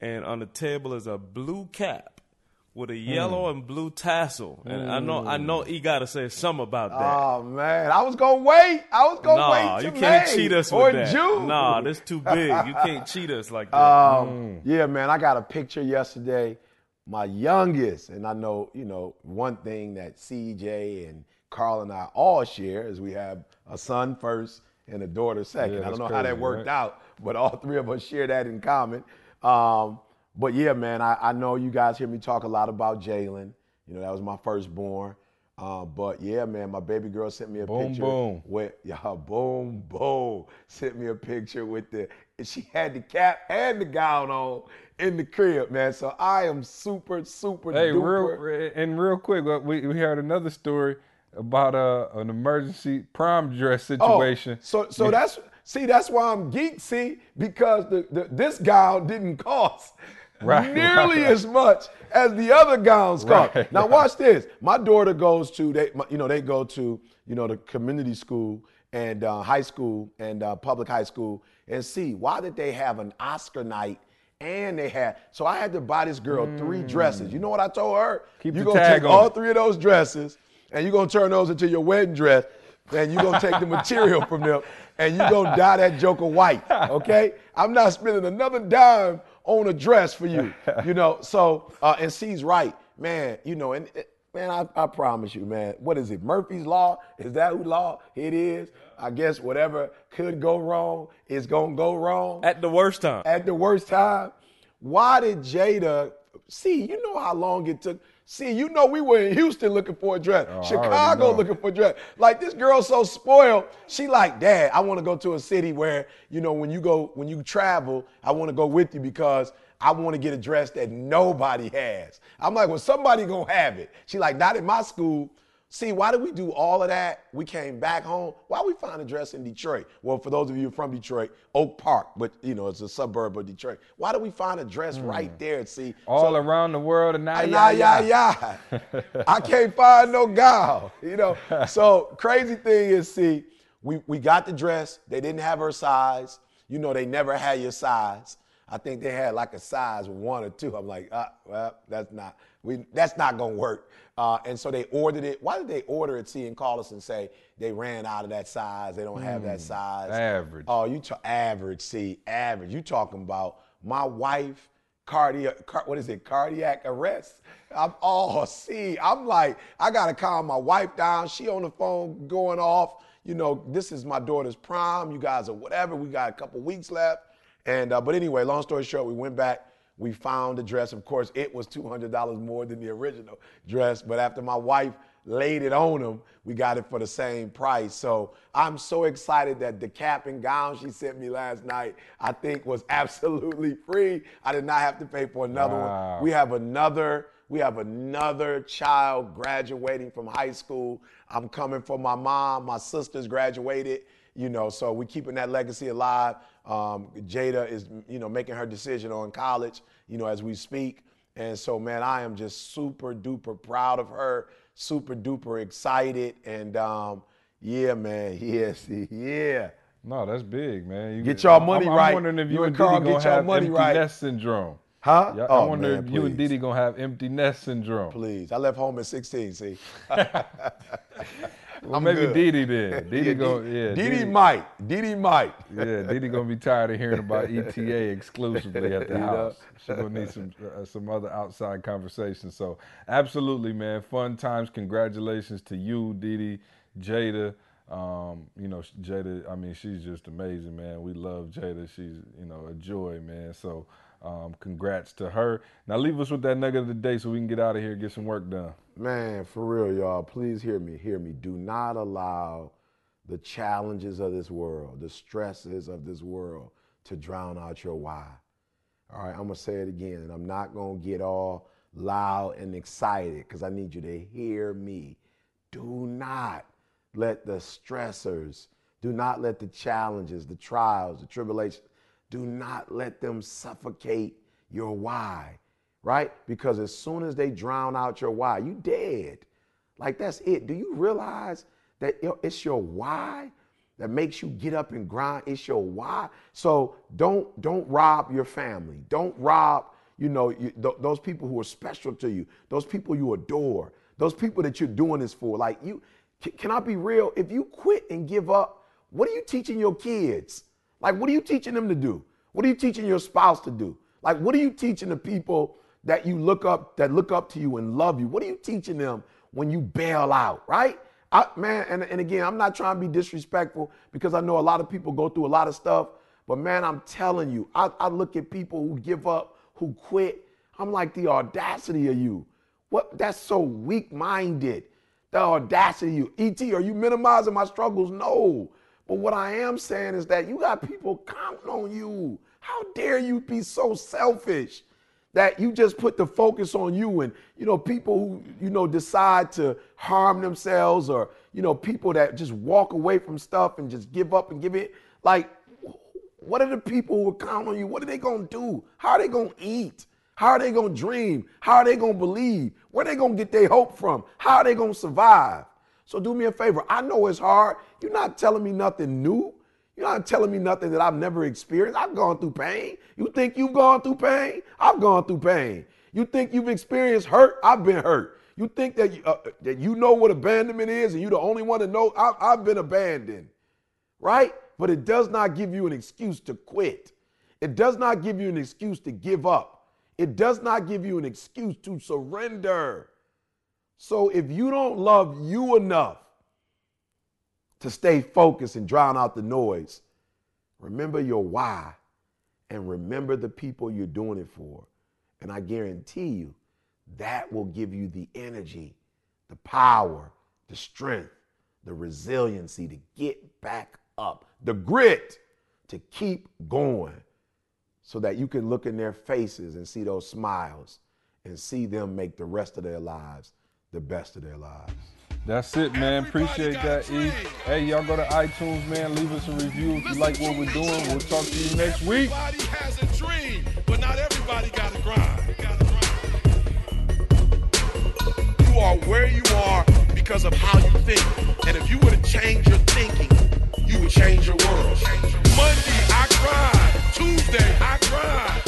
and on the table is a blue cap with a Hmm. yellow and blue tassel, and I know I know he got to say something about that. Oh man, I was gonna wait. I was gonna nah, wait you can't May cheat us or with that. June. Nah, that's too big. You can't cheat us like that. Um, Yeah, man, I got a picture yesterday. My youngest, and I know, you know, one thing that CJ and Carl and I all share is we have a son first and a daughter second. Yeah, I don't know how that worked right? out, but all three of us share that in common. Um, but yeah, man, I, I know you guys hear me talk a lot about Jalen. You know, that was my firstborn. Um, but yeah, man, my baby girl sent me a Boom, picture boom. with yeah, boom, boom. Sent me a picture with the and she had the cap and the gown on in the crib, man. So I am super, super Hey, duper. real and real quick, uh, we we heard another story about uh, an emergency prom dress situation. Oh, situation. so so that's see that's why I'm geek. See because the, the this gown didn't cost Right, nearly right. as much as the other gowns cost. Right, now watch this. My daughter goes to they my- you know they go to you know the community school and uh, high school and uh, public high school and see why did they have an Oscar night. And they had so I had to buy this girl three dresses. You know what I told her? Mm. Keep you gonna take all it. three of those dresses and you're gonna turn those into your wedding dress and you're gonna take the material from them and you're gonna dye that joker white okay i'm not spending another dime on a dress for you you know so uh, and c's right man you know and it- man I, I promise you man what is it murphy's law is that who law it is i guess whatever could go wrong is gonna go wrong At the worst time. at the worst time. Why did Jada see? You know how long it took. See, you know we were in Houston looking for a dress, Oh, Chicago looking for a dress. Like this girl's so spoiled. She like, Dad, I want to go to a city where you know when you go when you travel, I want to go with you because I want to get a dress that nobody has. I'm like, well, somebody gonna have it. She like, not in my school. See, why did we do all of that? We came back home. Why we find a dress in Detroit? Well, for those of you from Detroit, Oak Park, but you know it's a suburb of Detroit. Why do we find a dress right there? See. All so- around the world and now, Nah, yeah, yeah. I can't find no gown, you know. So crazy thing is, see, we, we got the dress. They didn't have her size. You know, they never had your size. I think they had like a size one or two. I'm like, ah, well, that's not we that's not gonna work. Uh, and so they ordered it. Why did they order it? See, and call us and say they ran out of that size. They don't have that size. average. Oh, you average. See, average. You talking about my wife cardiac, car, what is it, cardiac arrest. I'm all see. I'm like, I gotta calm my wife down. She on the phone going off. You know, this is my daughter's prom. You guys are whatever. We got a couple weeks left. And uh, but anyway, long story short, we went back. We found the dress. Of course, it was two hundred dollars more than the original dress. But after my wife laid it on him, we got it for the same price. So I'm so excited that the cap and gown she sent me last night, I think was absolutely free. I did not have to pay for another Wow. one. We have another, we have another child graduating from high school. I'm coming for my mom. My sister's graduated, you know, so we're keeping that legacy alive. Um, Jada is, you know, making her decision on college, you know, as we speak. And so, man, I am just super duper proud of her, super duper excited. And um, yeah, man, yes, yeah. No, that's big, man. You Get y'all money I'm, I'm right. wondering if You you, and and Carl Diddy get have money empty right. nest syndrome. Huh? Yeah, Oh, I wonder man, if you and please. Diddy gonna have empty nest syndrome. Please. I left home at 16, see. Well, I'm maybe good. Diddy then. Diddy yeah, go, D- yeah. Diddy might. Diddy might. Yeah, Diddy gonna be tired of hearing about ETA exclusively at the You house. She gonna need some uh, some other outside conversations. So absolutely, man, fun times. Congratulations to you, Diddy, Jada. Um, you know, Jada. I mean, she's just amazing, man. We love Jada. She's you know a joy, man. So um, congrats to her. Now leave us with that nugget of the day so we can get out of here and get some work done. Man, for real, y'all, please hear me. Hear me. Do not allow the challenges of this world, the stresses of this world to drown out your why. All right, I'm going to say it again, and I'm not going to get all loud and excited because I need you to hear me. Do not let the stressors, do not let the challenges, the trials, the tribulations, do not let them suffocate your why, right? Because as soon as they drown out your why, you dead. Like that's it. Do you realize that it's your why that makes you get up and grind? It's your why. So don't don't rob your family. Don't rob you know you, th- those people who are special to you. Those people you adore. Those people that you're doing this for. Like you, c- can I be real? If you quit and give up, what are you teaching your kids? Like what are you teaching them to do? What are you teaching your spouse to do? Like what are you teaching the people that you look up that look up to you and love you? What are you teaching them when you bail out, right? I, man, and, and again, I'm not trying to be disrespectful because I know a lot of people go through a lot of stuff. But man, I'm telling you, I, I look at people who give up, who quit. I'm like, the audacity of you. What? That's so weak minded. The audacity of you. ET, are you minimizing my struggles? No. But what I am saying is that you got people counting on you. How dare you be so selfish that you just put the focus on you and you know people who you know decide to harm themselves or you know people that just walk away from stuff and just give up and give it like what are the people who count on you? What are they gonna do? How are they gonna eat? How are they gonna dream? How are they gonna believe? Where are they gonna get their hope from? How are they gonna survive? So do me a favor. I know it's hard. You're not telling me nothing new. You're not telling me nothing that I've never experienced. I've gone through pain. You think you've gone through pain? I've gone through pain. You think you've experienced hurt? I've been hurt. You think that you, uh, that you know what abandonment is and you're the only one to know? I've, I've been abandoned, right? But it does not give you an excuse to quit. It does not give you an excuse to give up. It does not give you an excuse to surrender. So if you don't love you enough to stay focused and drown out the noise, remember your why and remember the people you're doing it for. And I guarantee you, that will give you the energy, the power, the strength, the resiliency to get back up, the grit to keep going so that you can look in their faces and see those smiles and see them make the rest of their lives the best of their lives. That's it, man. Appreciate that, E. Hey, y'all go to iTunes, man. Leave us a review if you like what we're doing. We'll talk to you next week. Everybody has a dream, but not everybody got to grind. You are where you are because of how you think. And if you were to change your thinking, you would change your world. Monday, I grind. Tuesday, I grind.